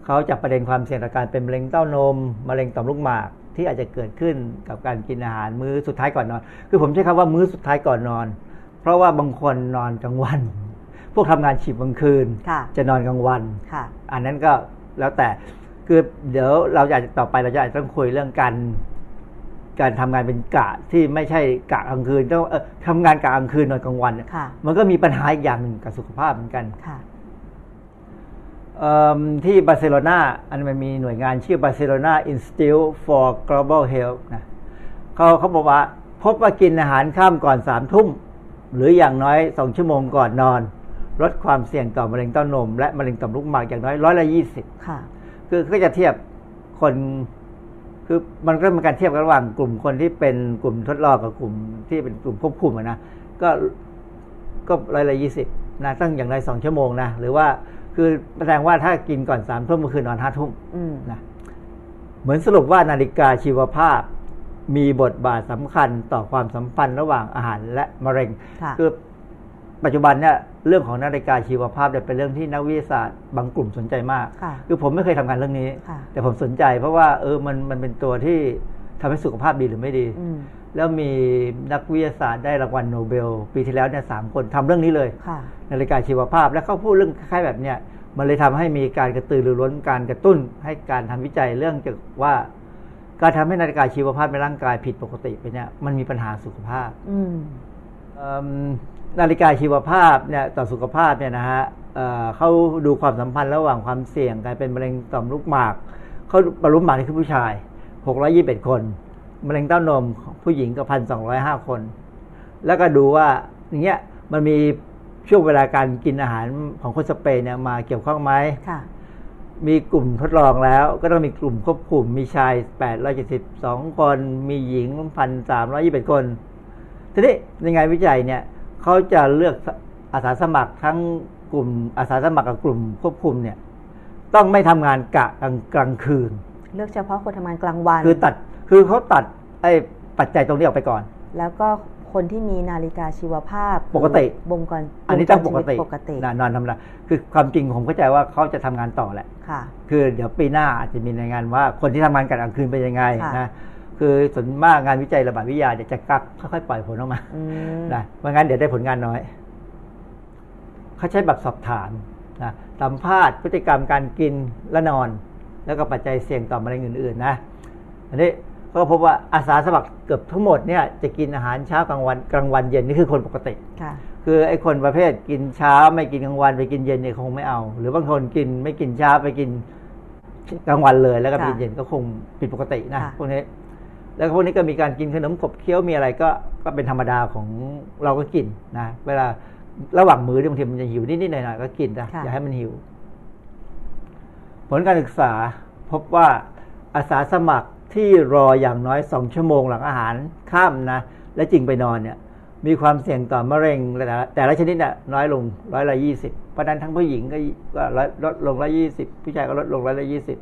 เขาจับประเด็นความเสี่ยงต่อการเป็นมะเร็งเต้านมมะเร็งต่อมลูกหมากที่อาจจะเกิดขึ้นกับการกินอาหารมื้อสุดท้ายก่อนนอน คือผมใช้คำว่ามื้อสุดท้ายก่อนนอน เพราะว่าบางคนนอนกลางวัน พวกทำงานฉีบกลางคืน จะนอนกลางวัน อันนั้นก็ แล้วแต่คือเดี๋ยวเราอยากต่อไปเราจะอาจต้องคุยเรื่องการการทำงานเป็นกะที่ไม่ใช่กะกลางคืนต้องเออทำงานกะกลางคืนนอนกลางวันมันก็มีปัญหาอีกอย่างหนึ่งกับสุขภาพเหมือนกันที่บาร์เซโลนาอันมันมีหน่วยงานชื่อบาร์เซโลนา Institute for Global Health นะเขาเขาบอกว่า พบว่ากินอาหารข้ามก่อนสามทุ่ม หรืออย่างน้อยสองชั่วโมงก่อนนอน ลดความเสี่ยงต่อมะเร็งเต้านม และมะเร็งต่อมลูกหมากอย่างน้อยร้อยละยี่สิบคือก็จะเทียบคนคือมันก็เป็นการเทียบกันระหว่างกลุ่มคนที่เป็นกลุ่มทดลองกับกลุ่มที่เป็นกลุ่มควบคุมนะก็ก็ร้อยละยี่สิบนะตั้งอย่างไรสองชั่วโมงนะหรือว่าคือแสดงว่าถ้ากินก่อนสามทุ่มเมื่อคืนนอนห้าทุ่มนะเหมือนสรุปว่านาฬิกาชีวภาพ มีบทบาทสำคัญต่อความสัมพันธ์ระหว่างอาหารและมะเร็ง คือปัจจุบันเนี่ย เรื่องของนาฬิกาชีวภาพเนี่ยเป็นเรื่องที่นักวิทยาศาสตร์บางกลุ่มสนใจมากคือผมไม่เคยทำงานเรื่องนี้แต่ผมสนใจเพราะว่าเออมันมันเป็นตัวที่ทำให้สุขภาพดีหรือไม่ดีแล้วมีนักวิทยาศาสตร์ได้รางวัลโนเบล ปีที่แล้วเนี่ยสามคนทำเรื่องนี้เลยนาฬิกาชีวภาพแล้วเขาพูดเรื่องคล้ายๆแบบเนี้ยมันเลยทำให้มีการกระตือรือร้นการกระตุ้น ให้การทำวิจัยเรื่องเกี่ยวกับว่า การทำให้นาฬิกาชีวภาพในร่างกายผิดปกติไปเนี่ยมันมีปัญหาสุขภาพ นาฬิกาชีวภาพเนี่ยต่อสุขภาพเนี่ยนะฮะเขาดูความสัมพันธ์ระหว่างความเสี่ยงการเป็นมะเร็งต่อมลูกหมากเขาบรรลุหมากนี่คือผู้ชาย 621 คนมะเร็งเต้านมผู้หญิงก็พันสองร้อยห้าคน แล้วก็ดูว่าอย่างเงี้ยมันมีช่วงเวลาการกินอาหารของคนสเปนเนี่ยมาเกี่ยวข้องไหมมีกลุ่มทดลองแล้ว ก็ต้องมีกลุ่มควบคุมมีชายแปดร้อยเจ็ดสิบสองคน มีหญิงพันสามร้อยี่สิบคน ทีนี้ในงานวิจัยเนี่ย เขาจะเลือกอาสาสมัครทั้งกลุ่มอาสาสมัครกับกลุ่มควบคุมเนี่ย ต้องไม่ทำงานกะกลางกลางคืน เลือกเฉพาะคนทำงานกลางวัน คือตัดคือเขาตัดไอ้ปัจจัยตรงนี้ออกไปก่อน แล้วก็คนที่มีนาฬิกาชีวภาพปกติบ่งกรอันนี้ต้องปกติปกตินอนทำละคือความจริงผมเข้าใจว่าเขาจะทำงานต่อแหละค่ะ คือเดี๋ยวปีหน้าอาจจะมีรายงานว่าคนที่ทำงานกลางคืนเป็นยังไงนะ คือส่วนมากงานวิจัยระบาดวิทยาจะกักค่อยๆปล่อยผลออกมานะเพราะงั้นเดี๋ยวได้ผลงานน้อยเขาใช้แบบสอบถามนะสัมภาษณ์พฤติกรรมการกินและนอน แล้วก็ปัจจัยเสี่ยงต่อมะเร็งอื่นๆนะอันนี้ก็พบว่าอาสาสมัครเกือบทั้งหมดเนี่ยจะกินอาหารเช้ากลางวันกลางวันเย็นนี่คือคนปกติคือไอ้คนประเภทกินเช้าไม่กินกลางวันไปกินเย็นเนี่ยคงไม่เอา หรือบางคนกินไม่กินเช้าไปกินกลางวันเลยแล้วก็กินเย็นก็คงผิดปกตินะพวกนี้ แล้วพวกนี้ก็มีการกินขนมขบเคี้ยวมีอะไรก็ก็เป็นธรรมดาของเราก็กินนะเวลาระหว่างมื้อบางทีมันจะหิวนิดๆหน่อยๆก็กินนะอย่าให้มันหิว ผลการศึกษาพบว่าอาสาสมัครที่รออย่างน้อยสองชั่วโมงหลังอาหารข้ามนะ และจริงไปนอนเนี่ย มีความเสี่ยงต่อมะเร็ง แต่ละชนิดน่ะน้อยลงร้อยละยี่สิบเพราะนั้นทั้งผู้หญิงก็ลดลงร้อยยี่สิบผู้ชายก็ลดลงร้อยละยี่สิบ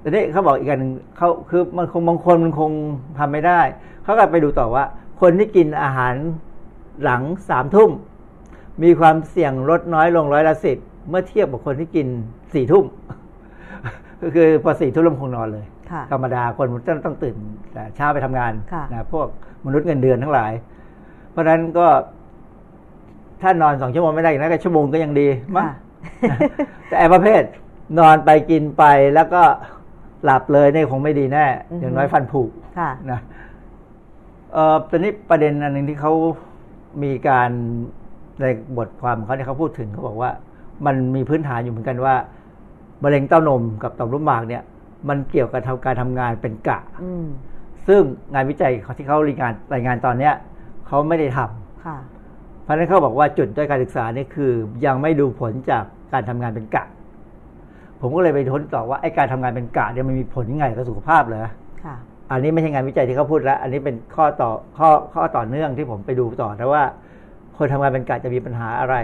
แต่นี่เขาบอกอีกอันหนึ่งเขาคือมันคงบางคนมันคงทำไม่ได้ เขาก็ไปดูต่อว่า คนที่กินอาหารหลังสามทุ่ม มีความเสี่ยงลดน้อยลงร้อยละสิบเมื่อเทียบกับคนที่กินสี่ทุ่มก็คือพอสี่ทุ่มคงนอนเลยธรรมดาคนมันต้องตื่นแต่เช้าไปทำงานนะพวกมนุษย์เงินเดือนทั้งหลาย เพราะฉะนั้นก็ ถ้านอนสองชั่วโมงไม่ได้นะก็ชั่วโมงก็ยังดีมั้งแต่ไอ้ประเภท นอนไปกินไปแล้วก็ หลับเลยนี่คงไม่ดีแน่ อย่างน้อยฟันผุนะเออตอนนี้ประเด็นอันหนึ่งที่เขามีการในบทความเขาที่เขาพูดถึงเขาบอกว่า มันมีพื้นฐานอยู่เหมือนกันว่ามะเร็งเต้านมกับต่อมลูกหมากเนี่ย มันเกี่ยวกับการทำงานเป็นกะซึ่งงานวิจัยที่เขารายงานรายงานตอนเนี้ยเขาไม่ได้ทำเพราะฉะนั้นเขาบอกว่าจุดด้วยการศึกษานี่คือ ยังไม่ดูผลจากการทำงานเป็นกะ ผมก็เลยไปทนต่อว่าไอ้การทำงานเป็นกะเนี่ยมันมีผลยังไงกับสุขภาพเลยอันนี้ไม่ใช่งานวิจัยที่เขาพูดแล้ว อันนี้เป็นข้อต่อข้อข้อต่อเนื่องที่ผมไปดูต่อแต่ว่า คนทำงานเป็นกะจะมีปัญหาอะไร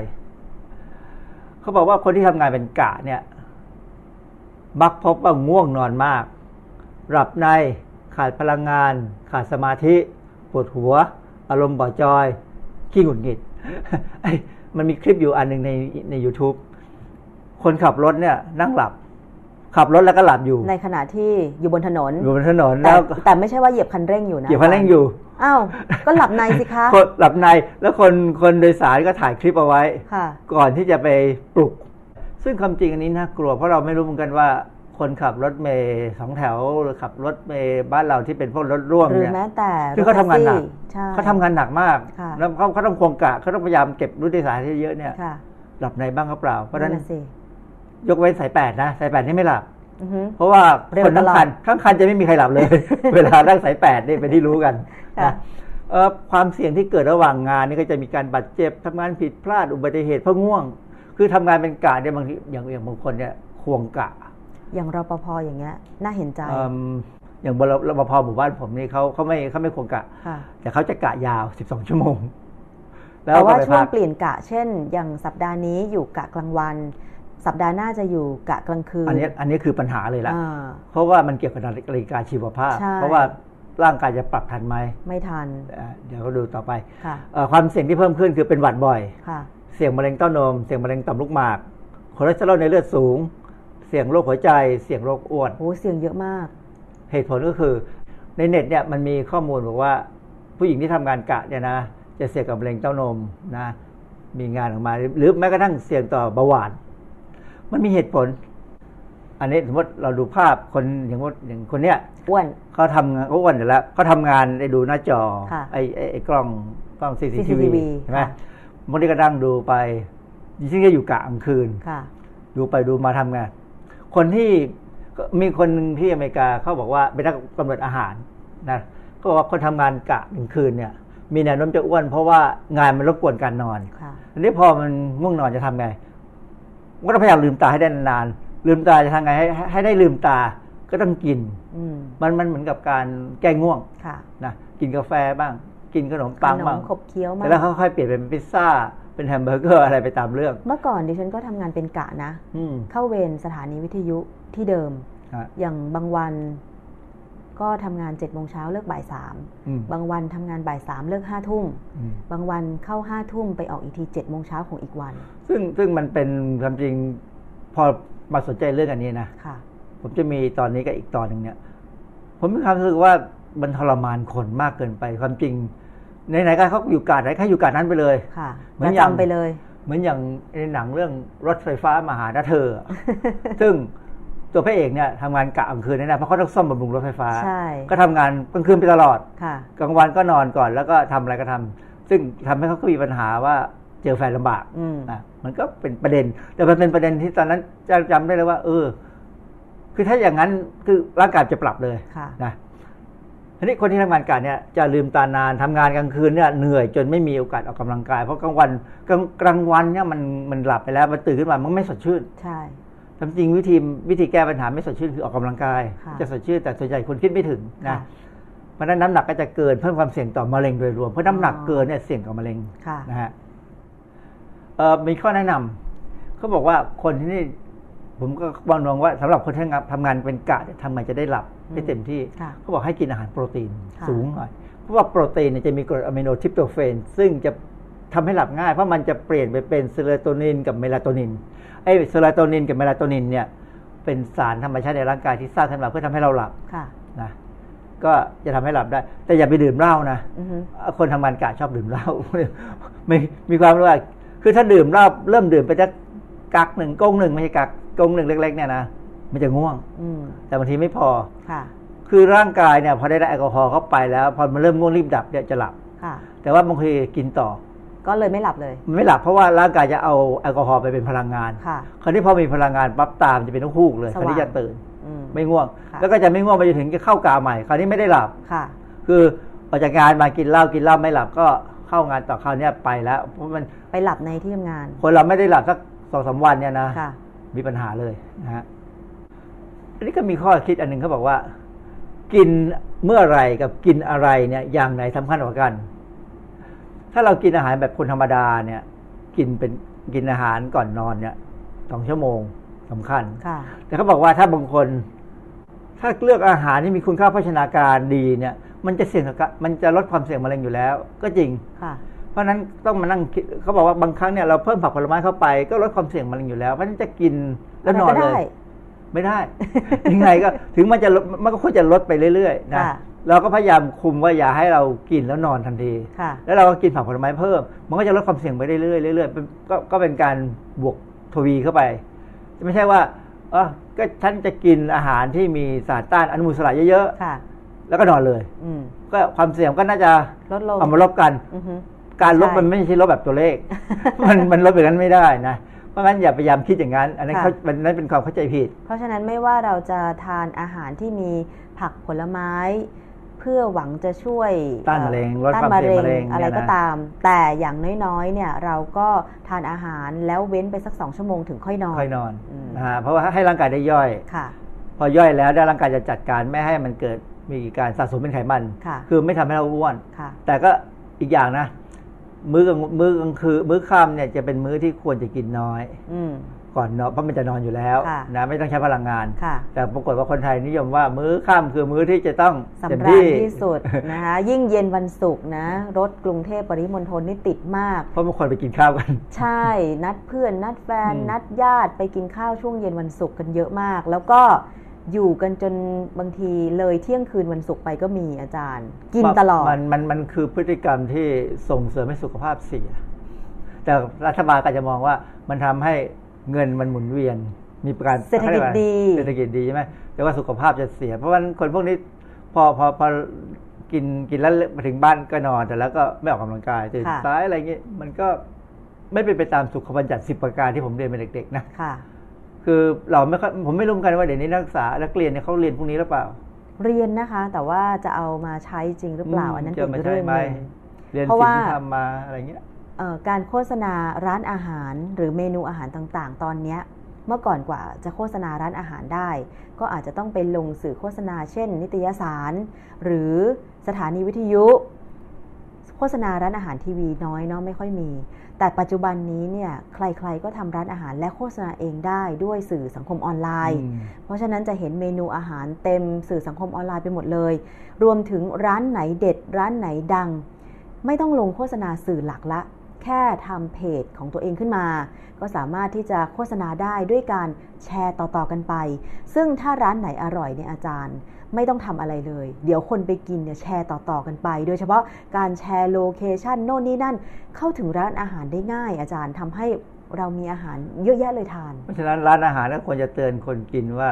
เขาบอกว่าคนที่ทำงานเป็นกะเนี่ยมักพบว่าง่วงนอนมาก หลับในขาดพลังงาน ขาดสมาธิ ปวดหัว อารมณ์บ่อจอย ขี้หงุดหงิดมันมีคลิปอยู่อันหนึ่งในใน YouTube คนขับรถเนี่ยนั่งหลับ ขับรถแล้วก็หลับอยู่ ในขณะที่อยู่บนถนนอยู่บนถนนแล้วแต่ไม่ใช่ว่าเหยียบคันเร่งอยู่นะเหยียบคันเร่งอยู่อ้าวก็หลับในสิคะหลับในแล้วคนคนโดยสารก็ถ่ายคลิปเอาไว้ก่อนที่จะไปปลุก ซึ่งความจริงอันนี้น่ากลัวเพราะเราไม่รู้เหมือนกันว่าคนขับรถเมย์สองแถวหรือขับรถเมย์บ้านเราที่เป็นพวกรถร่วมเนี่ยหรือแม้แต่คือเขาทำงานหนักเขาทำงานหนักมาก แล้วเขาเขาต้องควงกะเขาต้องพยายามเก็บรุ่นที่สายที่เยอะเนี่ยหลับในบ้างก็เปล่า เพราะฉะนั้น ยกเว้นสายแปดนะสายแปดนี่ไม่หลับเพราะว่าคนทั้งคันทั้งคันจะไม่มีใครหลับเลย เวลานั่งสายแปดนี่เป็นที่รู้กันนะความเสี่ยงที่เกิดระหว่างงานนี่ก็จะมีการบาดเจ็บทำงานผิดพลาดอุบัติเหตุเพราะง่วง คือทำงานเป็นกะเนี่ยบางทีอย่างอย่างบางคนเนี่ยควงกะ อย่างรปภอย่างเงี้ยน่าเห็นใจอย่างรปภหมู่บ้านผมนี่เขาเขาไม่เขาไม่ควงกะ แต่เขาจะกะยาวสิบสองชั่วโมงแต่ว่าช่วงเปลี่ยนกะ เช่น อย่างสัปดาห์นี้อยู่กะกลางวัน สัปดาห์หน้าจะอยู่กะกลางคืน อันนี้อันนี้คือปัญหาเลยละเพราะว่ามันเกี่ยวกับนาฬิกาชีวภาพ เพราะว่าร่างกายจะปรับทันไหม ไม่ทัน เดี๋ยวก็ดูต่อไปความเสี่ยงที่เพิ่มขึ้นคือเป็นหวัดบ่อยเสี่ยงมะเร็งเต้านม เสี่ยงมะเร็งต่อมลูกหมากคอเลสเตอรอลในเลือดสูง เสี่ยงโรคหัวใจ เสี่ยงโรคอ้วนโอ้เสี่ยงเยอะมาก เหตุผลก็คือในเน็ตเนี่ยมันมีข้อมูลบอกว่า ผู้หญิงที่ทำงานกะเนี่ยนะจะเสี่ยงกับมะเร็งเต้านมนะมีงานออกมา หรือแม้กระทั่งเสี่ยงต่อเบาหวาน มันมีเหตุผล อันนี้สมมติเราดูภาพคนอย่างว่าอย่างคนเนี้ยอ้วนเขาทำงานเขาอ้วนอยู่แล้วเขาทำงานได้ดูหน้าจอไอ้ไอ้กล้องกล้องซีซีทีวีใช่ไหมมันนี้ก็ดั้งดูไปยิ่งจะอยู่กะกลางคืนดูไปดูมาทำงาน คนที่มีคนที่อเมริกาเขาบอกว่าเป็นนักกำหนดอาหารนะก็บอกว่าคนทำงานกะกลางคืนเนี่ย มีแนวโน้มจะอ้วนเพราะว่างานมันรบกวนการนอนอันนี้พอมันง่วงนอนจะทำไง ก็ต้องพยายามลืมตาให้ได้นานลืมตาจะทำไงให้ให้ได้ลืมตาก็ต้องกินมันมันเหมือนกับการแก้ง่วงนะกินกาแฟบ้าง กินขนมปังบ้างขบเคี้ยวบ้างแล้วค่อยๆเปลี่ยนเป็นพิซซ่าเป็นแฮมเบอร์เกอร์อะไรไปตามเรื่อง เมื่อก่อนดิฉันก็ทำงานเป็นกะนะ เข้าเวรสถานีวิทยุที่เดิม อย่างบางวัน ก็ทำงานเจ็ดโมงเช้าเลิกบ่ายสามบางวันทำงานบ่ายสามเลิกห้าทุ่มบางวันเข้าห้าทุ่มไปออกอีกทีเจ็ดโมงเช้าของอีกวัน ซึ่งซึ่งมันเป็นความจริงพอมาสนใจเรื่องอันนี้นะะผมจะมีตอนนี้กับอีกตอนหนึ่งเนี่ย ผมมีความรู้สึกว่ามันทรมานคนมากเกินไปความจริงในไหนก็เขาอยู่กาดไหนเขาอยู่กาดนั้นไปเลยค่ะเหมือนอย่างไปเลย เหมือนอย่างในหนังเรื่องรถไฟฟ้ามาหาดาเธอ ซึ่ง ตัวพระเอกเนี่ยทำงานกะกลางคืนนี่นะเพราะเขาต้องซ่อมบำรุงรถไฟฟ้าก็ทำงานกลางคืนไปตลอดกลางวันก็นอนก่อนแล้วก็ทำอะไรก็ทำซึ่งทำให้เขาก็มีปัญหาว่าเจอแฟนลำบากนะมันก็เป็นประเด็น แต่มันเป็นประเด็นที่ตอนนั้นจะจำได้เลยว่า เออ คือถ้าอย่างนั้นคือร่างกายจะปรับเลยนะทีนี้คนที่ทำงานกะเนี่ยจะลืมตานานทำงานกลางคืนเนี่ยเหนื่อยจนไม่มีโอกาสออกกำลังกาย เพราะกลางวันกลางกลางวันเนี่ยมันมันหลับไปแล้วมันตื่นขึ้นมามันไม่สดชื่น ใช่ ทำจริงวิธีวิธีแก้ปัญหาไม่สดชื่นคือออกกำลังกาย จะสดชื่นแต่ส่วนใหญ่คนคิดไม่ถึงนะเพราะนั้นน้ำหนักก็จะเกินเพิ่มความเสี่ยงต่อมะเร็งโดยรวมเพราะน้ำหนักเกินเนี่ยเสี่ยงต่อมะเร็งนะฮะมีข้อแนะนำเขาบอกว่าคนที่นี่ผมก็วางนองว่าสำหรับคนที่ทำงานเป็นกะทำไงจะได้หลับได้เต็มที่เขาบอกให้กินอาหารโปรตีนสูงหน่อยเพราะว่าโปรตีนเนี่ยจะมีกรดอะมิโนทริปโตเฟนซึ่งจะ ทำให้หลับง่ายเพราะมันจะเปลี่ยนไปเป็นเซโรโทนินกับเมลาโทนินไอ้เซโรโทนินกับเมลาโทนินเนี่ยเป็นสารธรรมชาติในร่างกายที่สร้างขึ้นมาเพื่อทำให้เราหลับนะก็จะทำให้หลับได้ แต่อย่าไปดื่มเหล้านะคนทำงานกะชอบดื่มเหล้าไม่มีความรู้ว่า คือถ้าดื่มเหล้าเริ่มดื่มไปจะกักหนึ่งก้งหนึ่งไม่ใช่กักกงหนึ่งเล็ก ๆ เนี่ยนะมันจะง่วงแต่บางทีไม่พอค่ะ คือร่างกายเนี่ยพอได้แอลกอฮอล์เข้าไปแล้ว พอมันเริ่มง่วงรีบดับเนี่ยจะหลับแต่ว่าบางทีกินต่อ ก็เลยไม่หลับเลย ไม่หลับเพราะว่าร่างกายจะเอาแอลกอฮอล์ไปเป็นพลังงานค่ะคราวนี้พอมีพลังงานปั๊บตามจะเป็นต้องฮูกเลยคราวนี้จะตื่นไม่ง่วง แล้วก็จะไม่ง่วงไปจนถึงจะเข้ากาใหม่ คราวนี้ไม่ได้หลับค่ะ คือออกจากงานมากินเหล้ากินเหล้าไม่หลับก็เข้างานต่อคราวนี้ไปแล้วเพราะมันไปหลับในที่ทำงาน คนเราไม่ได้หลับสักสองสาวันเนี่ยนะมีปัญหาเลยนะฮะอันนี้ก็มีข้อคิดอันหนึ่งเขาบอกว่า กินเมื่อไรกับกินอะไรเนี่ยอย่างไหนสำคัญกว่ากัน ถ้าเรากินอาหารแบบคนธรรมดาเนี่ย กินเป็นกินอาหารก่อนนอนเนี่ยสองชั่วโมงสำคัญแต่เขาบอกว่าถ้าบางคน ถ้าเลือกอาหารที่มีคุณค่าโภชนาการดีเนี่ย มันจะเสี่ยงมันจะลดความเสี่ยงมะเร็งอยู่แล้ว ก็จริงค่ะเพราะนั้นต้องมานั่งคิดเขาบอกว่าบางครั้งเนี่ยเราเพิ่มผักผลไม้เข้าไปก็ลดความเสี่ยงมะเร็งอยู่แล้วเพราะนั้นจะกินแล้วนอนเลยไม่ได้ ยังไงก็ถึงมันจะมันก็ควรจะลดไปเรื่อยๆนะ เราก็พยายามคุมว่าอย่าให้เรากินแล้วนอนทันที แล้วเราก็กินผักผลไม้เพิ่ม มันก็จะลดความเสี่ยงไปเรื่อยๆเรื่อยๆก็ก็เป็นการบวกทวีเข้าไป ไม่ใช่ว่าเออก็ฉันจะกินอาหารที่มีสารต้านอนุมูลอิสระเยอะๆแล้วก็นอนเลยก็ความเสี่ยงก็น่าจะลดลงเอามาลบกันการลบมันไม่ใช่ลบแบบตัวเลข มันมันลบแบบนั้นไม่ได้นะเพราะงั้นอย่าพยายามคิดอย่างนั้น อันนั้นเขานั้นเป็นความเข้าใจผิด เพราะฉะนั้นไม่ว่าเราจะทานอาหารที่มีผักผลไม้เพื่อหวังจะช่วยต้านมะเร็งลดความเสี่ยงมะเร็งอะไรก็ตาม แต่อย่างน้อยๆเนี่ยเราก็ทานอาหารแล้วเว้นไปสักสองชั่วโมงถึงค่อยนอนค่อยนอนนะฮะเพราะว่าให้ร่างกายได้ย่อยค่ะพอย่อยแล้วได้ร่างกายจะจัดการไม่ให้มันเกิดมีการสะสมเป็นไขมัน คือไม่ทำให้เราอ้วน แต่ก็อีกอย่างนะ มื้อกลางมื้อกลางคืนมื้อค่ำเนี่ยจะเป็นมื้อที่ควรจะกินน้อย อื ก่อนเนาะเพราะมันจะนอนอยู่แล้วนะไม่ต้องใช้พลังงาน แต่ปรากฏว่าคนไทยนิยมว่ามื้อค่ำคือมื้อที่จะต้องสำราญที่สุดนะคะยิ่งเย็นวันศุกร์นะ รถกรุงเทพปริมณฑลนี่ติดมาก เพราะบางคนไปกินข้าวกัน ใช่นัดเพื่อน นัดแฟน นัดญาติไปกินข้าวช่วงเย็นวันศุกร์กันเยอะมาก แล้วก็อยู่กันจนบางทีเลยเที่ยงคืนวันศุกร์ไปก็มีอาจารย์ กินตลอดมันมันมันคือพฤติกรรมที่ส่งเสริมให้สุขภาพเสียแต่รัฐบาลก็จะมองว่ามันทำให้ เงินมันหมุนเวียน มีการเศรษฐกิจดีเศรษฐกิจดีใช่ไหมแต่ว่าสุขภาพจะเสีย เพราะว่าคนพวกนี้พอพอพอกินกินแล้วมาถึงบ้านก็นอนแต่แล้วก็ไม่ออกกำลังกายตื่นสายอะไรเงี้ยมันก็ไม่เป็นไปตามสุขบัญญัติสิบประการที่ผมเรียนเป็นเด็กๆนะค่ะ คือเราไม่ผมไม่รู้กันว่าเดี๋ยวนี้นักศึกษานักเรียนเนี่ยเขาเรียนพวกนี้หรือเปล่า เรียนนะคะ แต่ว่าจะเอามาใช้จริงหรือเปล่าอันนั้นเป็นเรื่องนึงเรียนสิ่งที่ทำมาอะไรเงี้ย การโฆษณาร้านอาหารหรือเมนูอาหารต่างๆ ตอนนี้เมื่อก่อนกว่าจะโฆษณาร้านอาหารได้ ก็อาจจะต้องไปลงสื่อโฆษณา เช่น นิตยสาร หรือสถานีวิทยุ โฆษณาร้านอาหารทีวีน้อยเนาะไม่ค่อยมี แต่ปัจจุบันนี้เนี่ยใครๆก็ทำร้านอาหารและโฆษณาเองได้ด้วยสื่อสังคมออนไลน์ เพราะฉะนั้นจะเห็นเมนูอาหารเต็มสื่อสังคมออนไลน์ไปหมดเลย รวมถึงร้านไหนเด็ด ร้านไหนดัง ไม่ต้องลงโฆษณาสื่อหลักละ แค่ทำเพจของตัวเองขึ้นมา ก็สามารถที่จะโฆษณาได้ด้วยการแชร์ต่อๆกันไป ซึ่งถ้าร้านไหนอร่อยเนี่ยอาจารย์ไม่ต้องทำอะไรเลย เดี๋ยวคนไปกินเนี่ยแชร์ต่อๆกันไป โดยเฉพาะการแชร์ location โน่นนี่นั่น เข้าถึงร้านอาหารได้ง่าย อาจารย์ทำให้เรามีอาหารเยอะแยะเลยทาน เพราะฉะนั้นร้านอาหารก็ควรจะเตือนคนกินว่า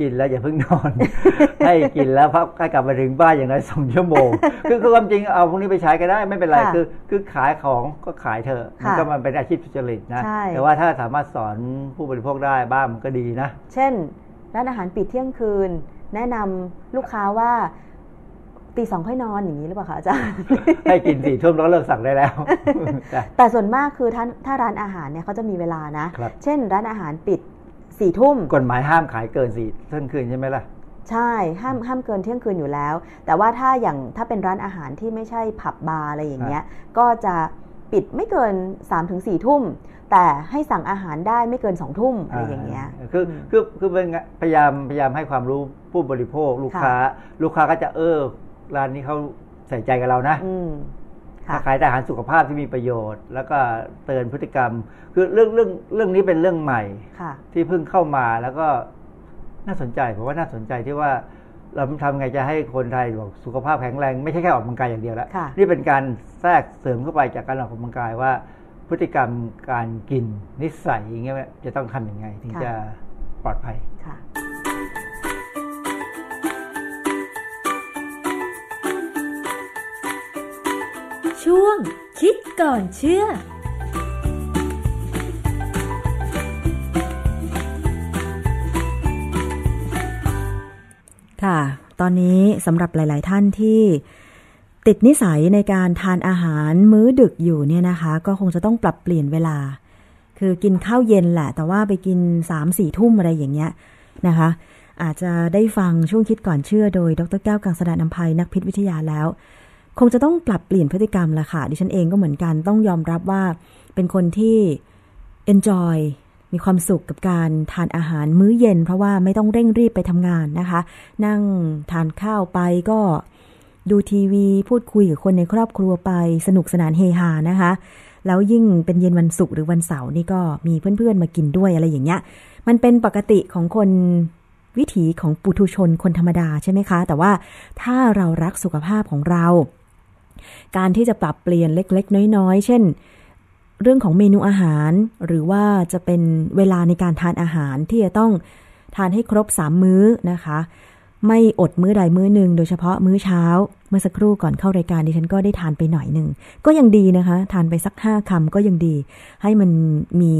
กินแล้วอย่าเพิ่งนอน ให้กินแล้วพักให้กลับมาถึงบ้านอย่างน้อยสองชั่วโมง คือคือความจริงเอาพวกนี้ไปใช้ก็ได้ไม่เป็นไรคือคือขายของก็ขายเถอะมันก็มันเป็นอาชีพสุจริตนะ แต่ว่าถ้าสามารถสอนผู้บริโภคได้บ้างมันก็ดีนะ เช่น ร้านอาหารปิดเที่ยงคืน แนะนำลูกค้าว่าตีสองค่อยนอนอย่างนี้หรือเปล่าคะอาจารย์ให้กินสี่ทุ่มแล้วเลิกสั่งได้แล้ว แต่ส่วนมากคือถ้าถ้าร้านอาหารเนี่ยเขาจะมีเวลานะ เช่นร้านอาหารปิด สี่ทุ่มกฎหมายห้ามขายเกินสี่เที่ยงคืนใช่ไหมล่ะใช่ห้ามห้ามเกินเที่ยงคืนอยู่แล้ว แต่ว่าถ้าอย่างถ้าเป็นร้านอาหารที่ไม่ใช่ผับบาร์อะไรอย่างเงี้ยก็จะปิดไม่เกิน3ามถึงสี่ทุ่ม แต่ให้สั่งอาหารได้ไม่เกินสองทุ่มอะไรอย่างเงี้ยคือคือคือเป็นพยายามพยายามให้ความรู้ผู้บริโภคลูกค้า ลูกค้าก็จะเออร้านนี้เขาใส่ใจกับเรานะ ขายแต่อาหารสุขภาพที่มีประโยชน์ แล้วก็เตือนพฤติกรรม คือเรื่องเรื่องเรื่องนี้เป็นเรื่องใหม่ที่เพิ่งเข้ามาแล้วก็น่าสนใจผมว่าน่าสนใจที่ว่าเราทำไงจะให้คนไทยบอกสุขภาพแข็งแรง ไม่ใช่แค่ออกกำลังกายอย่างเดียวแล้วนี่เป็นการแทรกเสริมเข้าไปจากการออกกำลังกายว่า พฤติกรรมการกินนิสัยอย่างเงี้ยจะต้องทำยังไง ถึงจะปลอดภัย ช่วง คิดก่อนเชื่อค่ะ ตอนนี้สำหรับหลาย ๆ ท่านที่ติดนิสัยในการทานอาหารมื้อดึกอยู่เนี่ยนะคะ ก็คงจะต้องปรับเปลี่ยนเวลา คือกินข้าวเย็นแหละ แต่ว่าไปกินสามสี่ทุ่มอะไรอย่างเงี้ยนะคะ อาจจะได้ฟังช่วงคิดก่อนเชื่อโดย ดรแก้วกังสดานนภัยนักพิษวิทยาแล้ว คงจะต้องปรับเปลี่ยนพฤติกรรมละค่ะ ดิฉันเองก็เหมือนกันต้องยอมรับว่าเป็นคนที่ enjoy มีความสุขกับการทานอาหารมื้อเย็น เพราะว่าไม่ต้องเร่งรีบไปทำงานนะคะ นั่งทานข้าวไปก็ดูทีวีพูดคุยกับคนในครอบครัวไปสนุกสนานเฮฮานะคะ แล้วยิ่งเป็นเย็นวันศุกร์หรือวันเสาร์นี่ก็มีเพื่อนๆมากินด้วยอะไรอย่างเงี้ย มันเป็นปกติของคนวิถีของปุถุชนคนธรรมดาใช่ไหมคะ แต่ว่าถ้าเรารักสุขภาพของเรา การที่จะปรับเปลี่ยนเล็ก ๆ น้อย ๆ เช่น เรื่องของเมนูอาหาร หรือว่าจะเป็นเวลาในการทานอาหารที่จะต้องทานให้ครบสามมื้อนะคะ ไม่อดมื้อใดมื้อหนึ่ง โดยเฉพาะมื้อเช้า เมื่อสักครู่ก่อนเข้ารายการดิฉันก็ได้ทานไปหน่อยหนึ่ง ก็ยังดีนะคะ ทานไปสักห้าคำก็ยังดี ให้มันมี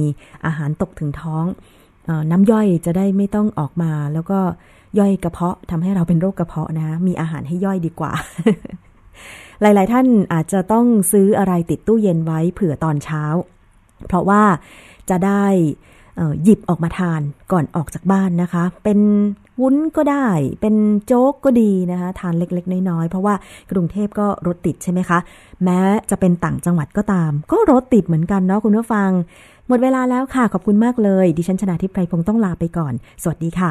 อาหารตกถึงท้องน้ำย่อยจะได้ไม่ต้องออกมา แล้วก็ย่อยกระเพาะทำให้เราเป็นโรคกระเพาะนะคะมีอาหารให้ย่อยดีกว่า หลายๆ ท่านอาจจะต้องซื้ออะไรติดตู้เย็นไว้เผื่อตอนเช้า เพราะว่าจะได้หยิบออกมาทานก่อนออกจากบ้านนะคะ เป็นวุ้นก็ได้ เป็นโจ๊กก็ดีนะคะ ทานเล็กๆ น้อยๆ เพราะว่ากรุงเทพก็รถติดใช่ไหมคะ แม้จะเป็นต่างจังหวัดก็ตาม ก็รถติดเหมือนกันเนาะคุณผู้ฟัง หมดเวลาแล้วค่ะ ขอบคุณมากเลย ดิฉันชนะทิพไพรพงศ์ต้องลาไปก่อน สวัสดีค่ะ